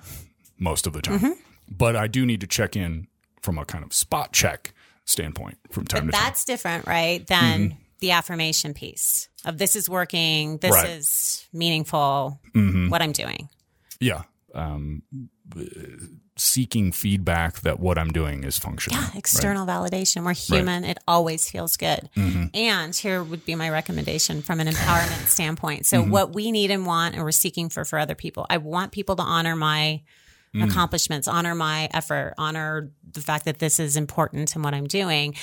most of the time. Mm-hmm. But I do need to check in from a kind of spot check standpoint from time to time. That's different, right? Than mm-hmm. The affirmation piece of this is working, this Mm-hmm. Right. Mm-hmm. is meaningful, what I'm doing. Yeah. Um, seeking feedback that what I'm doing is functional. Yeah, external validation. We're human. It always feels good. Mm-hmm. And here would be my recommendation from an empowerment standpoint. So, Mm-hmm. what we need and want, and we're seeking for for other people. I want people to honor my Mm. accomplishments, honor my effort, honor the fact that this is important and what I'm doing.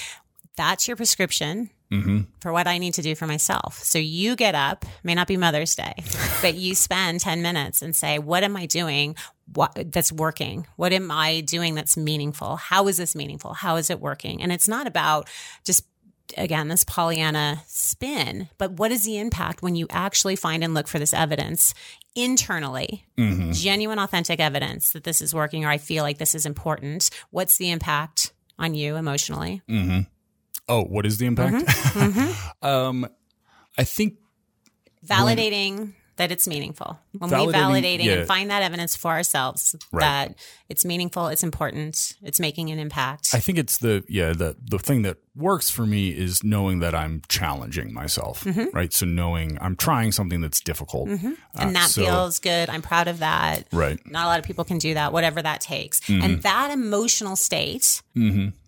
That's your prescription Mm-hmm. for what I need to do for myself. So you get up, may not be Mother's Day, but you spend 10 minutes and say, what am I doing what, that's working? What am I doing that's meaningful? How is this meaningful? How is it working? And it's not about just again this Pollyanna spin, but what is the impact when you actually find and look for this evidence internally, genuine, authentic evidence that this is working or I feel like this is important? What's the impact on you emotionally? Oh, what is the impact? Mm-hmm. um, I think validating that it's meaningful. When we Validating- yeah. and find that evidence for ourselves Right. that it's meaningful, it's important, it's making an impact. I think it's the yeah the the thing that works for me is knowing that I'm challenging myself, Mm-hmm. right? So knowing I'm trying something that's difficult, uh, and that so- feels good. I'm proud of that. right. Not a lot of people can do that, whatever that takes. Mm-hmm. And that emotional state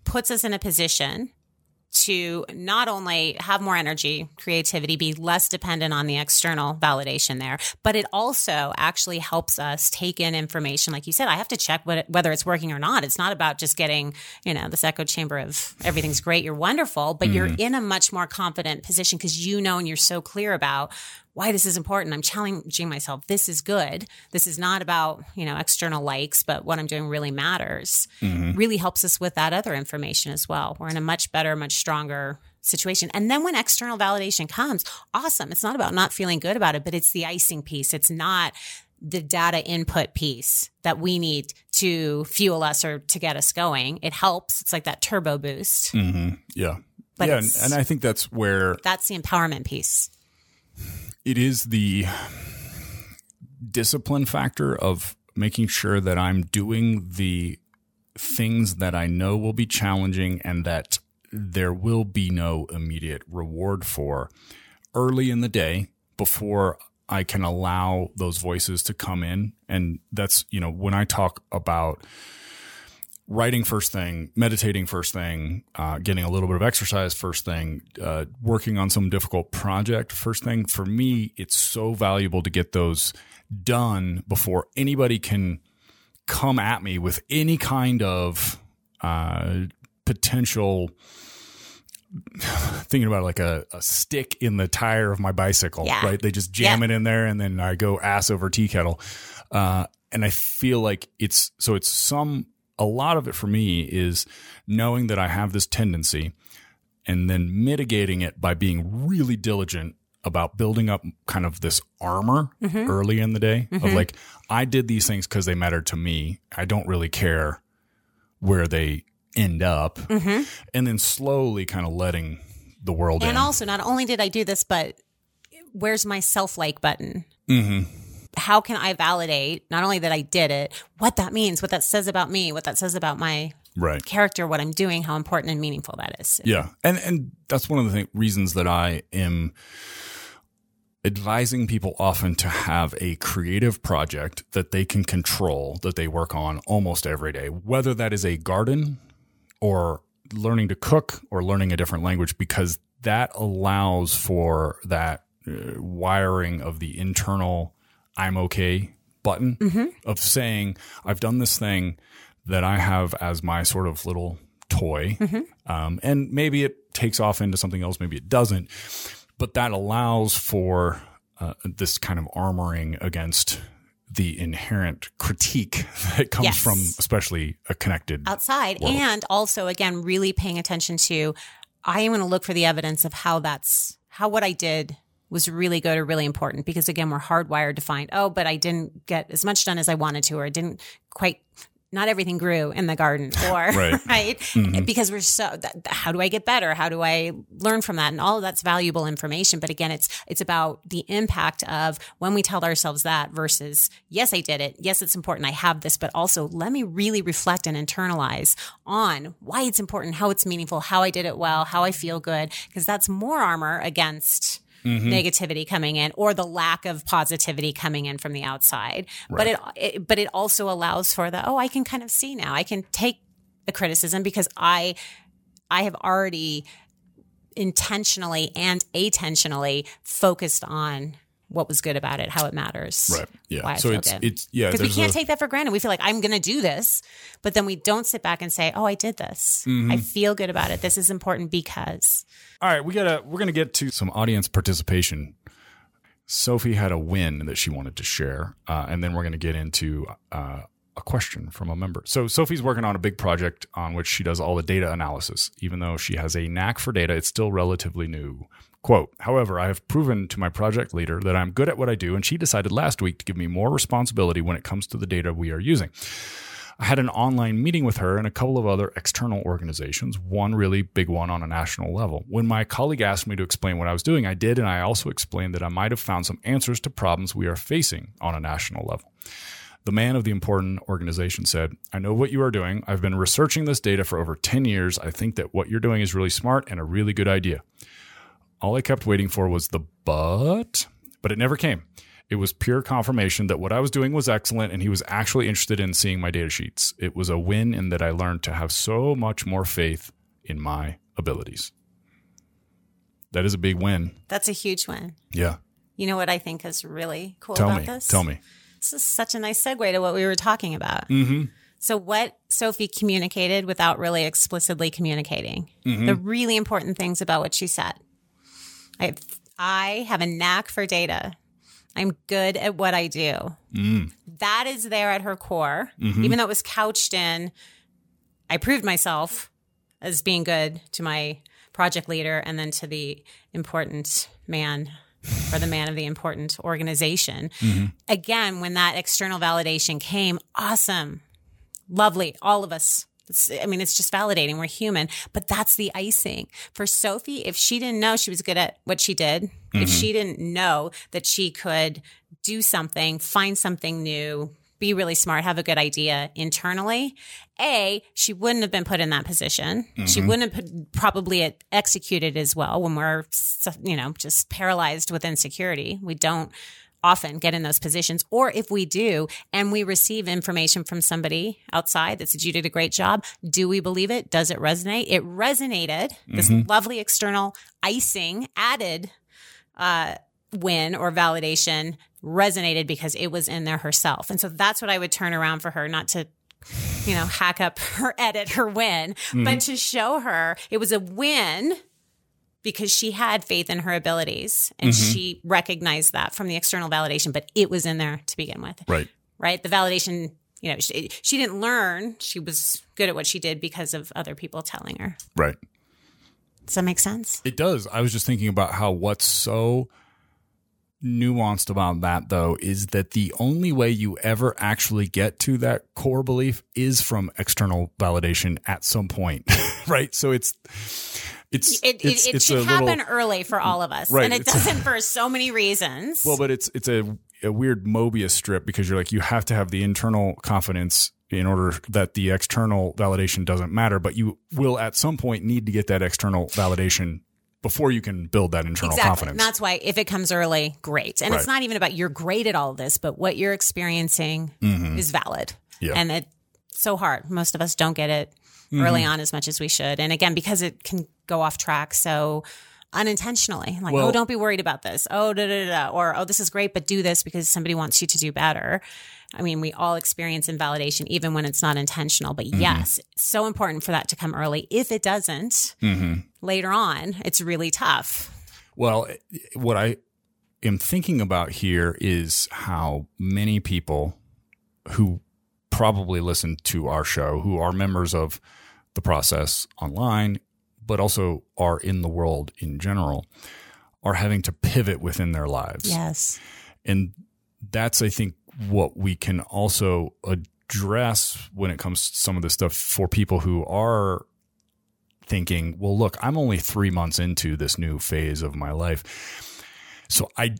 puts us in a position to not only have more energy, creativity, be less dependent on the external validation there, but it also actually helps us take in information. Like you said, I have to check what whether it's working or not. It's not about just getting, you know, this echo chamber of everything's great, you're wonderful, but you're mm. in a much more confident position because you know and you're so clear about why this is important. I'm challenging myself. This is good. This is not about, you know, external likes, but what I'm doing really matters. Mm-hmm. Really helps us with that other information as well. We're in a much better, much stronger situation. And then when external validation comes, awesome. It's not about not feeling good about it, but it's the icing piece. It's not the data input piece that we need to fuel us or to get us going. It helps. It's like that turbo boost. Mm-hmm. Yeah. But yeah, and, and I think that's where That's the empowerment piece. It is the discipline factor of making sure that I'm doing the things that I know will be challenging and that there will be no immediate reward for early in the day before I can allow those voices to come in. And that's, you know, when I talk about writing first thing, meditating first thing, uh, getting a little bit of exercise first thing, uh, working on some difficult project first thing. For me, it's so valuable to get those done before anybody can come at me with any kind of uh, potential. Thinking about like a, a stick in the tire of my bicycle, Yeah. right? They just jam Yeah. it in there and then I go ass over tea kettle. Uh, and I feel like it's so it's some a lot of it for me is knowing that I have this tendency and then mitigating it by being really diligent about building up kind of this armor mm-hmm. early in the day of mm-hmm. like I did these things because they mattered to me. I don't really care where they end up, mm-hmm. and then slowly kind of letting the world And in. also, not only did I do this, but where's my self like button? How can I validate not only that I did it, what that means, what that says about me, what that says about my right. character, what I'm doing, how important and meaningful that is. Yeah, and and that's one of the th- reasons that I am advising people often to have a creative project that they can control that they work on almost every day, whether that is a garden or learning to cook or learning a different language, because that allows for that uh, wiring of the internal "I'm okay" button of saying I've done this thing that I have as my sort of little toy. Um, and maybe it takes off into something else, maybe it doesn't. But that allows for uh, this kind of armoring against the inherent critique that comes Yes. from especially a connected outside World. and also again really paying attention to i am going to look for the evidence of how that's how what i did was really good or really important because again we're hardwired to find oh but i didn't get as much done as i wanted to or i didn't quite not everything grew in the garden or Right. right, Mhm. because we're so how do i get better? How do i learn from that? And all of that's valuable information. But again it's it's about the impact of when we tell ourselves that versus yes i did it. Yes it's important. I have this. But also let me really reflect and internalize on why it's important how it's meaningful how i did it well how i feel good because that's more armor against Mm-hmm. negativity coming in or the lack of positivity coming in from the outside. But it, it but it also allows for the oh i can kind of see now. I can take the criticism because i i have already intentionally and attentionally focused on what was good about it how it matters right yeah why I so feel it's good. it's yeah because we can't a- take that for granted. We feel like I'm going to do this, but then we don't sit back and say, "Oh, I did this. Mm-hmm. I feel good about it. This is important because." All right, we gotta we're gonna get to some audience participation. Sophie had a win that she wanted to share, uh, and then we're gonna get into uh, a question from a member. So Sophie's working on a big project on which she does all the data analysis. Even though she has a knack for data, it's still relatively new. Quote, however, I have proven to my project leader that I'm good at what I do, and she decided last week to give me more responsibility when it comes to the data we are using. I had an online meeting with her and a couple of other external organizations, one really big one on a national level. When my colleague asked me to explain what I was doing, I did, and I also explained that I might have found some answers to problems we are facing on a national level. The man of the important organization said, I know what you are doing. I've been researching this data for over 10 years. I think that what you're doing is really smart and a really good idea. All I kept waiting for was the but, but it never came. It was pure confirmation that what I was doing was excellent and he was actually interested in seeing my data sheets. It was a win in that I learned to have so much more faith in my abilities. That is a big win. That's a huge win. Yeah. You know what I think is really cool Tell about me. this? Tell me. This is such a nice segue to what we were talking about. Mm-hmm. So, what Sophie communicated without really explicitly communicating Mm-hmm. the really important things about what she said. I, I have a knack for data. I'm good at what I do. Mm. That is there at her core, Mm-hmm. even though it was couched in, I proved myself as being good to my project leader and then to the important man or the man of the important organization. Mm-hmm. Again, when that external validation came, awesome, lovely, all of us. It's, I mean, it's just validating. We're human, but that's the icing for Sophie. If she didn't know she was good at what she did, if mm-hmm. she didn't know that she could do something, find something new, be really smart, have a good idea internally, A, she wouldn't have been put in that position. She mm-hmm. wouldn't have put, probably executed as well when we're, you know, just paralyzed with insecurity. We don't often get in those positions. Or if we do and we receive information from somebody outside that says you did a great job, do we believe it? Does it resonate? It resonated. This lovely external icing added uh, win or validation resonated because it was in there herself. And so that's what I would turn around for her, not to you know, hack up her edit, her win, but to show her it was a win because she had faith in her abilities and mm-hmm. she recognized that from the external validation, but it was in there to begin with, Right. right? The validation, you know, she, she didn't learn. She was good at what she did because of other people telling her. Right. Does that make sense? It does. I was just thinking about how what's so nuanced about that though is that the only way you ever actually get to that core belief is from external validation at some point. right? So it's it's It, it's, it, it it's should happen little early for all of us. Right, And it doesn't for so many reasons. well, but it's it's a a weird Mobius strip because you're like you have to have the internal confidence in order that the external validation doesn't matter, but you will at some point need to get that external validation before you can build that internal Exactly. confidence. And that's why if it comes early, great. And it's not even about you're great at all of this, but what you're experiencing is valid. Mm-hmm. Yeah. And it's so hard. Most of us don't get it Mm-hmm. early on as much as we should. And again, because it can go off track so unintentionally. Like, Well- oh, don't be worried about this. Oh, da da da. da. Or, oh, this is great, but do this because somebody wants you to do better. I mean, we all experience invalidation even when it's not intentional. But Mm-hmm. yes, so important for that to come early. If it doesn't, Mm-hmm. later on, it's really tough. Well, what I am thinking about here is how many people who probably listen to our show, who are members of the process online, but also are in the world in general, are having to pivot within their lives. Yes. And that's, I think, what we can also address when it comes to some of this stuff for people who are thinking, well, look, I'm only three months into this new phase of my life. So I,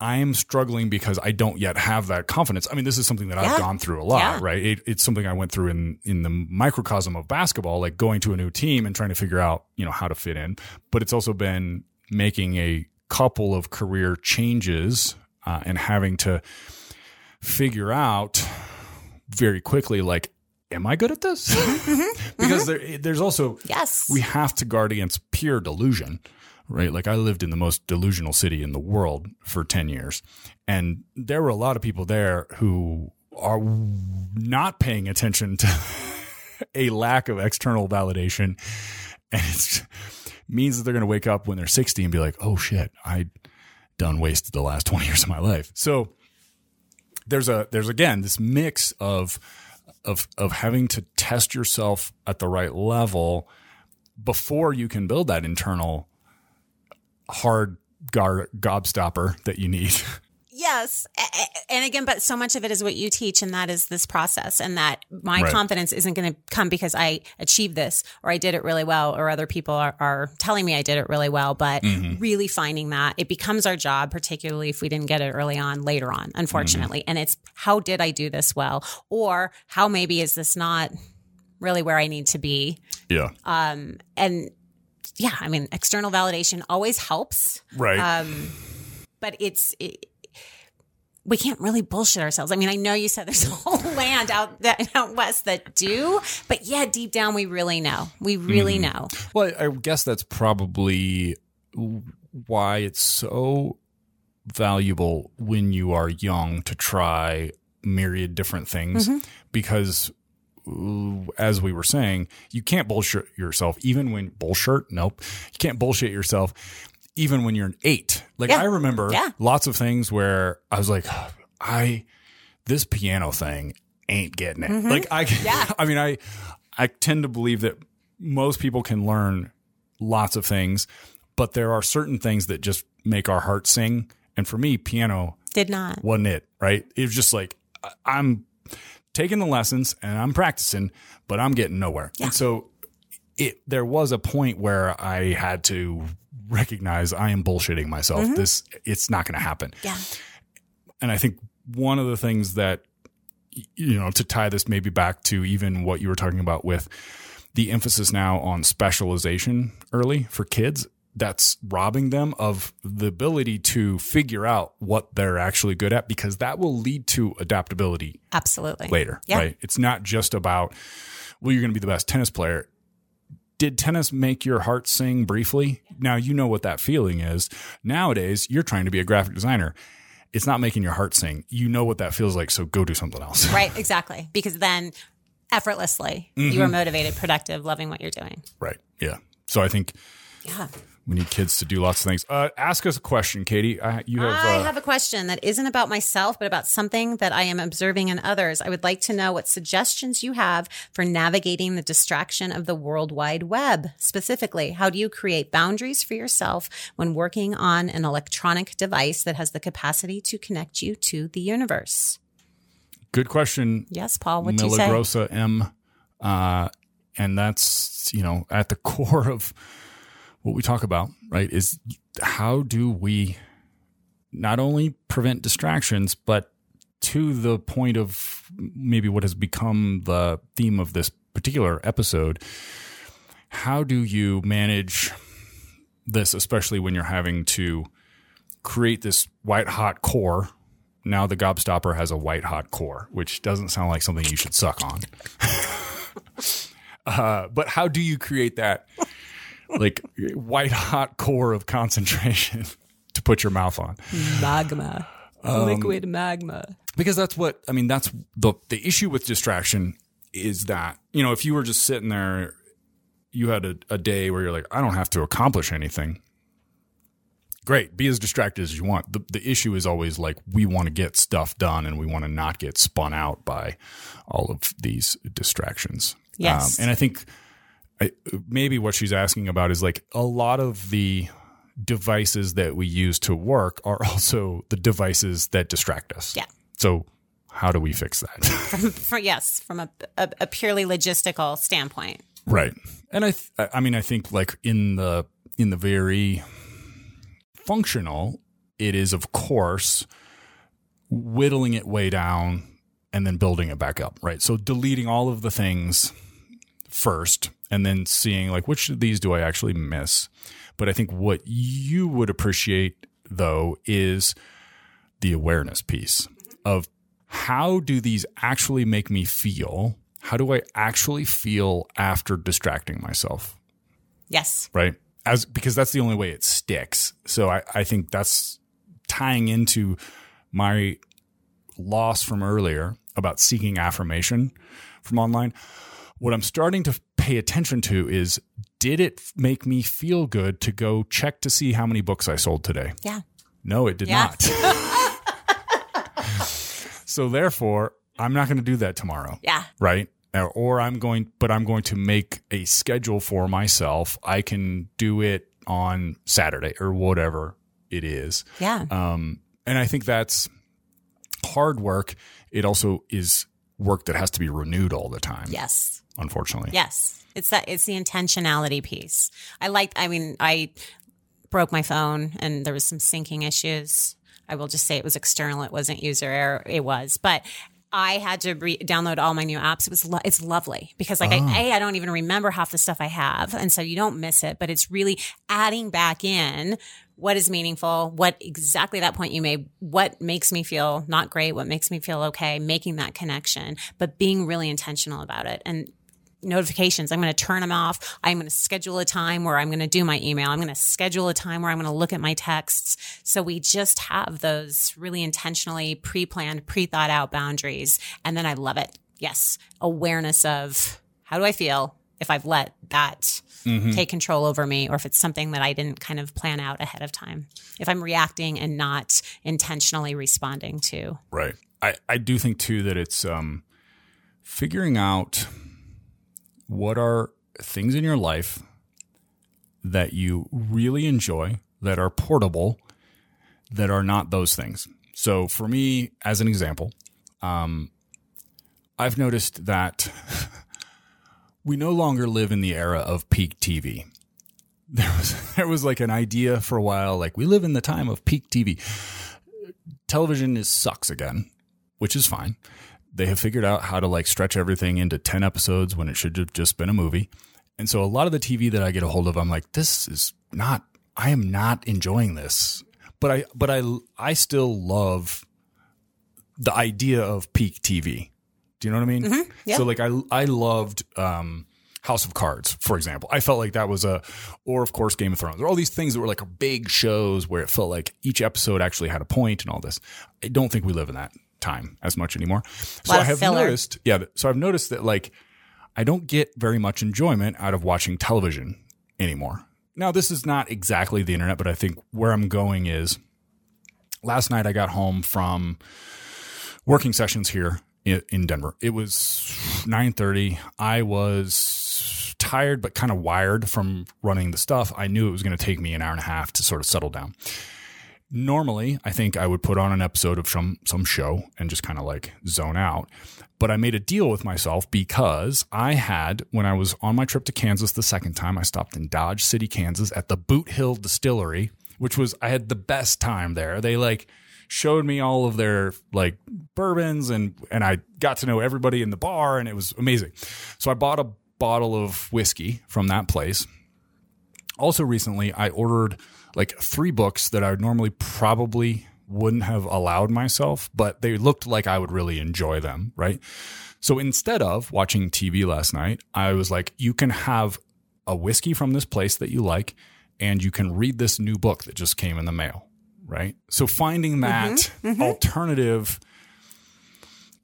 I am struggling because I don't yet have that confidence. I mean, this is something that I've gone through a lot, Yeah. right? It, it's something I went through in in the microcosm of basketball, like going to a new team and trying to figure out, you know, how to fit in. But it's also been making a couple of career changes uh, and having to figure out very quickly, like, am I good at this? Mm-hmm. Mm-hmm. because mm-hmm. there, there's also Yes. we have to guard against pure delusion, right? Like I lived in the most delusional city in the world for 10 years. And there were a lot of people there who are not paying attention to a lack of external validation. And it means that they're going to wake up when they're 60 and be like, oh shit, I done wasted the last 20 years of my life. So there's a, there's again, this mix of, of, of having to test yourself at the right level before you can build that internal hard gar- gobstopper that you need. Yes. And again, but so much of it is what you teach, and that is this process, and that my Right. confidence isn't going to come because I achieved this or I did it really well, or other people are, are telling me I did it really well. But really finding that it becomes our job, particularly if we didn't get it early on, later on, unfortunately. And it's how did I do this well? Or how maybe is this not really where I need to be? yeah. Um, and yeah, I mean, external validation always helps right. um, but it's it, we can't really bullshit ourselves. I mean, I know you said there's a whole land out that out west that do, but yeah, deep down we really know. We really know. Well, I guess that's probably why it's so valuable when you are young to try myriad different things because uh, as we were saying, you can't bullshit yourself even when bullshit. Nope. You can't bullshit yourself even when you're an eight. Like Yeah. I remember Yeah. lots of things where I was like, I, this piano thing ain't getting it. Like I, Mm-hmm. Yeah. I mean, I, I tend to believe that most people can learn lots of things, but there are certain things that just make our heart sing. And for me, piano Did not. wasn't it, right? It was just like I'm taking the lessons and I'm practicing, but I'm getting nowhere. And so it there was a point where I had to recognize I am bullshitting myself. Mm-hmm. This it's not going to happen. Yeah. And I think one of the things that you know to tie this maybe back to even what you were talking about with the emphasis now on specialization early for kids that's robbing them of the ability to figure out what they're actually good at because that will lead to adaptability Absolutely. later, Yeah. right? It's not just about, well, you're going to be the best tennis player. Did tennis make your heart sing briefly? Now you know what that feeling is. Nowadays, you're trying to be a graphic designer. It's not making your heart sing. You know what that feels like, so go do something else. Right. Exactly. Because then effortlessly you mm-hmm. are motivated, productive, loving what you're doing. right. Yeah. So I think Yeah. We need kids to do lots of things. Uh, ask us a question, Katie. I, you have. I uh, have a question that isn't about myself, but about something that I am observing in others. I would like to know what suggestions you have for navigating the distraction of the World Wide Web. Specifically, how do you create boundaries for yourself when working on an electronic device that has the capacity to connect you to the universe? good question. Yes, Paul, what do you say? Milagrosa M. Uh, and that's, you know, at the core of what we talk about, right? Is how do we not only prevent distractions, but to the point of maybe what has become the theme of this particular episode, how do you manage this, especially when you're having to create this white hot core? Now the gobstopper has a white hot core, which doesn't sound like something you should suck on. uh, but how do you create that like white hot core of concentration to put your mouth on? Magma. Um, Liquid magma. because that's what I mean. That's the the issue with distraction is that you know if you were just sitting there, you had a, a day where you're like, I don't have to accomplish anything. great. Be as distracted as you want. The, the issue is always like we want to get stuff done and we want to not get spun out by all of these distractions. Yes. Um, and I think I, maybe what she's asking about is like a lot of the devices that we use to work are also the devices that distract us. Yeah. So how do we fix that? For, yes, from a, a, a purely logistical standpoint. right. And I, th- I mean, I think like in the in the very functional, it is of course whittling it way down and then building it back up. Right. So deleting all of the things first and then seeing like which of these do I actually miss. But I think what you would appreciate though is the awareness piece of how do these actually make me feel? How do I actually feel after distracting myself? Yes. Right. As because that's the only way it sticks. So I, I think that's tying into my loss from earlier about seeking affirmation from online. What I'm starting to pay attention to is did it make me feel good to go check to see how many books I sold today? Yeah. No, it did Yeah. not. so therefore, I'm not going to do that tomorrow, Yeah. right? Or, or I'm going, but I'm going to make a schedule for myself. I can do it on Saturday or whatever it is. Yeah. Um, and I think that's hard work. It also is work that has to be renewed all the time. yes. Unfortunately. Yes. It's that it's the intentionality piece. I like I mean, I broke my phone and there was some syncing issues. I will just say it was external. It wasn't user error. It was, but I had to re- download all my new apps. It was lo- it's lovely because like I, ah. a I don't even remember half the stuff I have, and so you don't miss it. But it's really adding back in what is meaningful, what exactly that point you made, what makes me feel not great, what makes me feel okay, making that connection, but being really intentional about it and notifications. I'm going to turn them off. I'm going to schedule a time where I'm going to do my email. I'm going to schedule a time where I'm going to look at my texts. So we just have those really intentionally pre planned, pre thought out boundaries. And then I love it. Yes. Awareness of how do I feel if I've let that take control over me or if it's something that I didn't kind of plan out ahead of time. If I'm reacting and not intentionally responding to. Right. I, I do think too that it's um, figuring out what are things in your life that you really enjoy that are portable that are not those things. So for me, as an example, um, I've noticed that we no longer live in the era of peak TV. There was there was like an idea for a while, like we live in the time of peak TV. Television is sucks again, which is fine. They have figured out how to like stretch everything into 10 episodes when it should have just been a movie. And so a lot of the TV that I get a hold of, I'm like, this is not, I am not enjoying this. But I, but I, I still love the idea of peak TV. Do you know what I mean? yeah. So like I, I loved, um, House of Cards, for example. I felt like that was a, or of course Game of Thrones. There are all these things that were like big shows where it felt like each episode actually had a point and all this. I don't think we live in that time as much anymore. So I have filler. noticed, yeah. So I've noticed that like I don't get very much enjoyment out of watching television anymore. Now this is not exactly the internet, but I think where I'm going is last night I got home from working sessions here in Denver. It was 9:30. I was tired but kind of wired from running the stuff. I knew it was going to take me an hour and a half to sort of settle down. Normally, I think I would put on an episode of some some show and just kind of like zone out. But I made a deal with myself because I had when I was on my trip to Kansas the second time, I stopped in Dodge City, Kansas at the Boot Hill Distillery, which was I had the best time there. They like showed me all of their like bourbons and and I got to know everybody in the bar and it was amazing. So I bought a bottle of whiskey from that place. Also recently I ordered like three books that I would normally probably wouldn't have allowed myself, but they looked like I would really enjoy them, right? So instead of watching TV last night, I was like you can have a whiskey from this place that you like and you can read this new book that just came in the mail right? So finding mm-hmm, that mm-hmm. alternative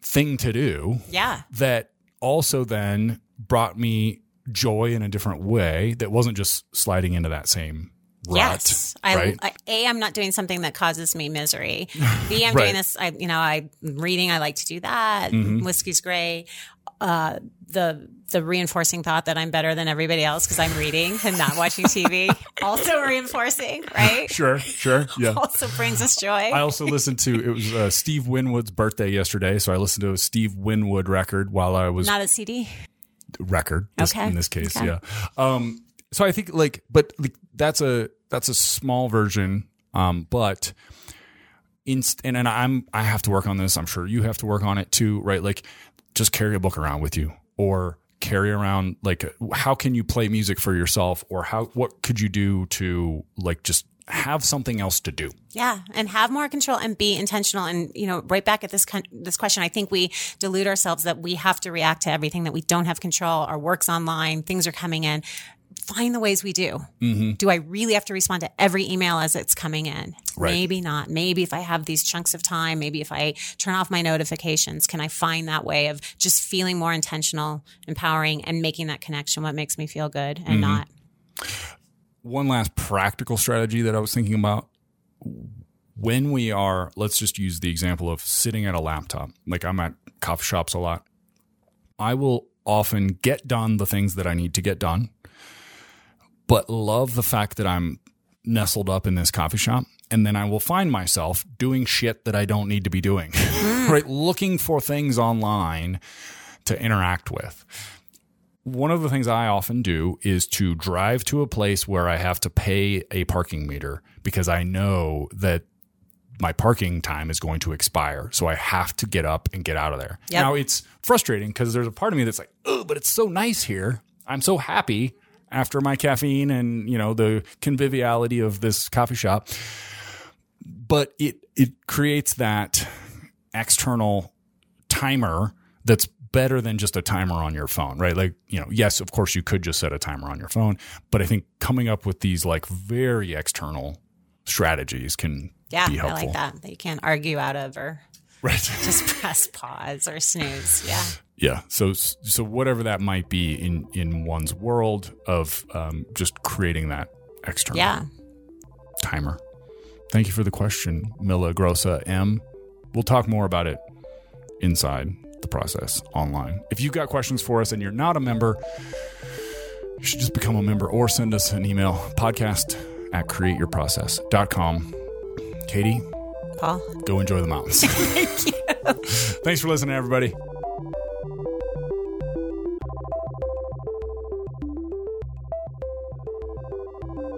thing to do Yeah. that also then brought me joy in a different way that wasn't just sliding into that same rut. Yes, I, right? I, a I'm not doing something that causes me misery. B I'm Right. doing this. I you know I reading. I like to do that. Mm-hmm. Whiskey's great. Uh, the the reinforcing thought that I'm better than everybody else because I'm reading and not watching TV also reinforcing, right? sure, sure, yeah. Also brings us joy. I also listened to it was uh, Steve Winwood's birthday yesterday, so I listened to a Steve Winwood record while I was not a CD. record this, Okay. in this case Okay. yeah um so i think like but like, that's a that's a small version um but inst- and, and i'm i have to work on this i'm sure you have to work on it too right like just carry a book around with you or carry around like how can you play music for yourself or how what could you do to like just have something else to do Yeah, and have more control and be intentional. And you know, right back at this con- this question, I think we delude ourselves that we have to react to everything that we don't have control. Our work's online, things are coming in. Find the ways we do. Mm-hmm. Do I really have to respond to every email as it's coming in? Right. Maybe not. Maybe if I have these chunks of time, maybe if I turn off my notifications, can I find that way of just feeling more intentional, empowering, and making that connection? What makes me feel good Mm-hmm. and not? one last practical strategy that I was thinking about when we are, let's just use the example of sitting at a laptop. Like I'm at coffee shops a lot. I will often get done the things that I need to get done, but love the fact that I'm nestled up in this coffee shop. And then I will find myself doing shit that I don't need to be doing, right? Looking for things online to interact with one of the things I often do is to drive to a place where I have to pay a parking meter because I know that my parking time is going to expire. So I have to get up and get out of there. Yep. Now it's frustrating because there's a part of me that's like, oh, but it's so nice here. I'm so happy after my caffeine and, you know, the conviviality of this coffee shop. But it it creates that external timer that's better than just a timer on your phone, right? Like, you know, yes, of course you could just set a timer on your phone, but I think coming up with these like very external strategies can Yeah, be I helpful. like that. That you can't argue out of or Right. just press pause or snooze. Yeah. yeah. So so whatever that might be in in one's world of um, just creating that external Yeah. timer. Thank you for the question, Mila Grossa M. We'll talk more about it inside the process online. If you've got questions for us and you're not a member, you should just become a member or send us an email podcast at createyourprocess.com. Katie, Paul. go enjoy the mountains. Thank you. Thanks for listening, everybody.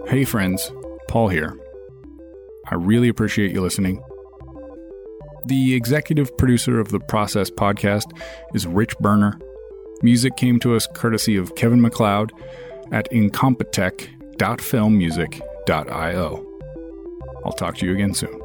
Hey, friends. Paul here. I really appreciate you listening. The executive producer of the Process podcast is Rich Berner. Music came to us courtesy of Kevin MacLeod at incompetech.filmmusic.io. I'll talk to you again soon.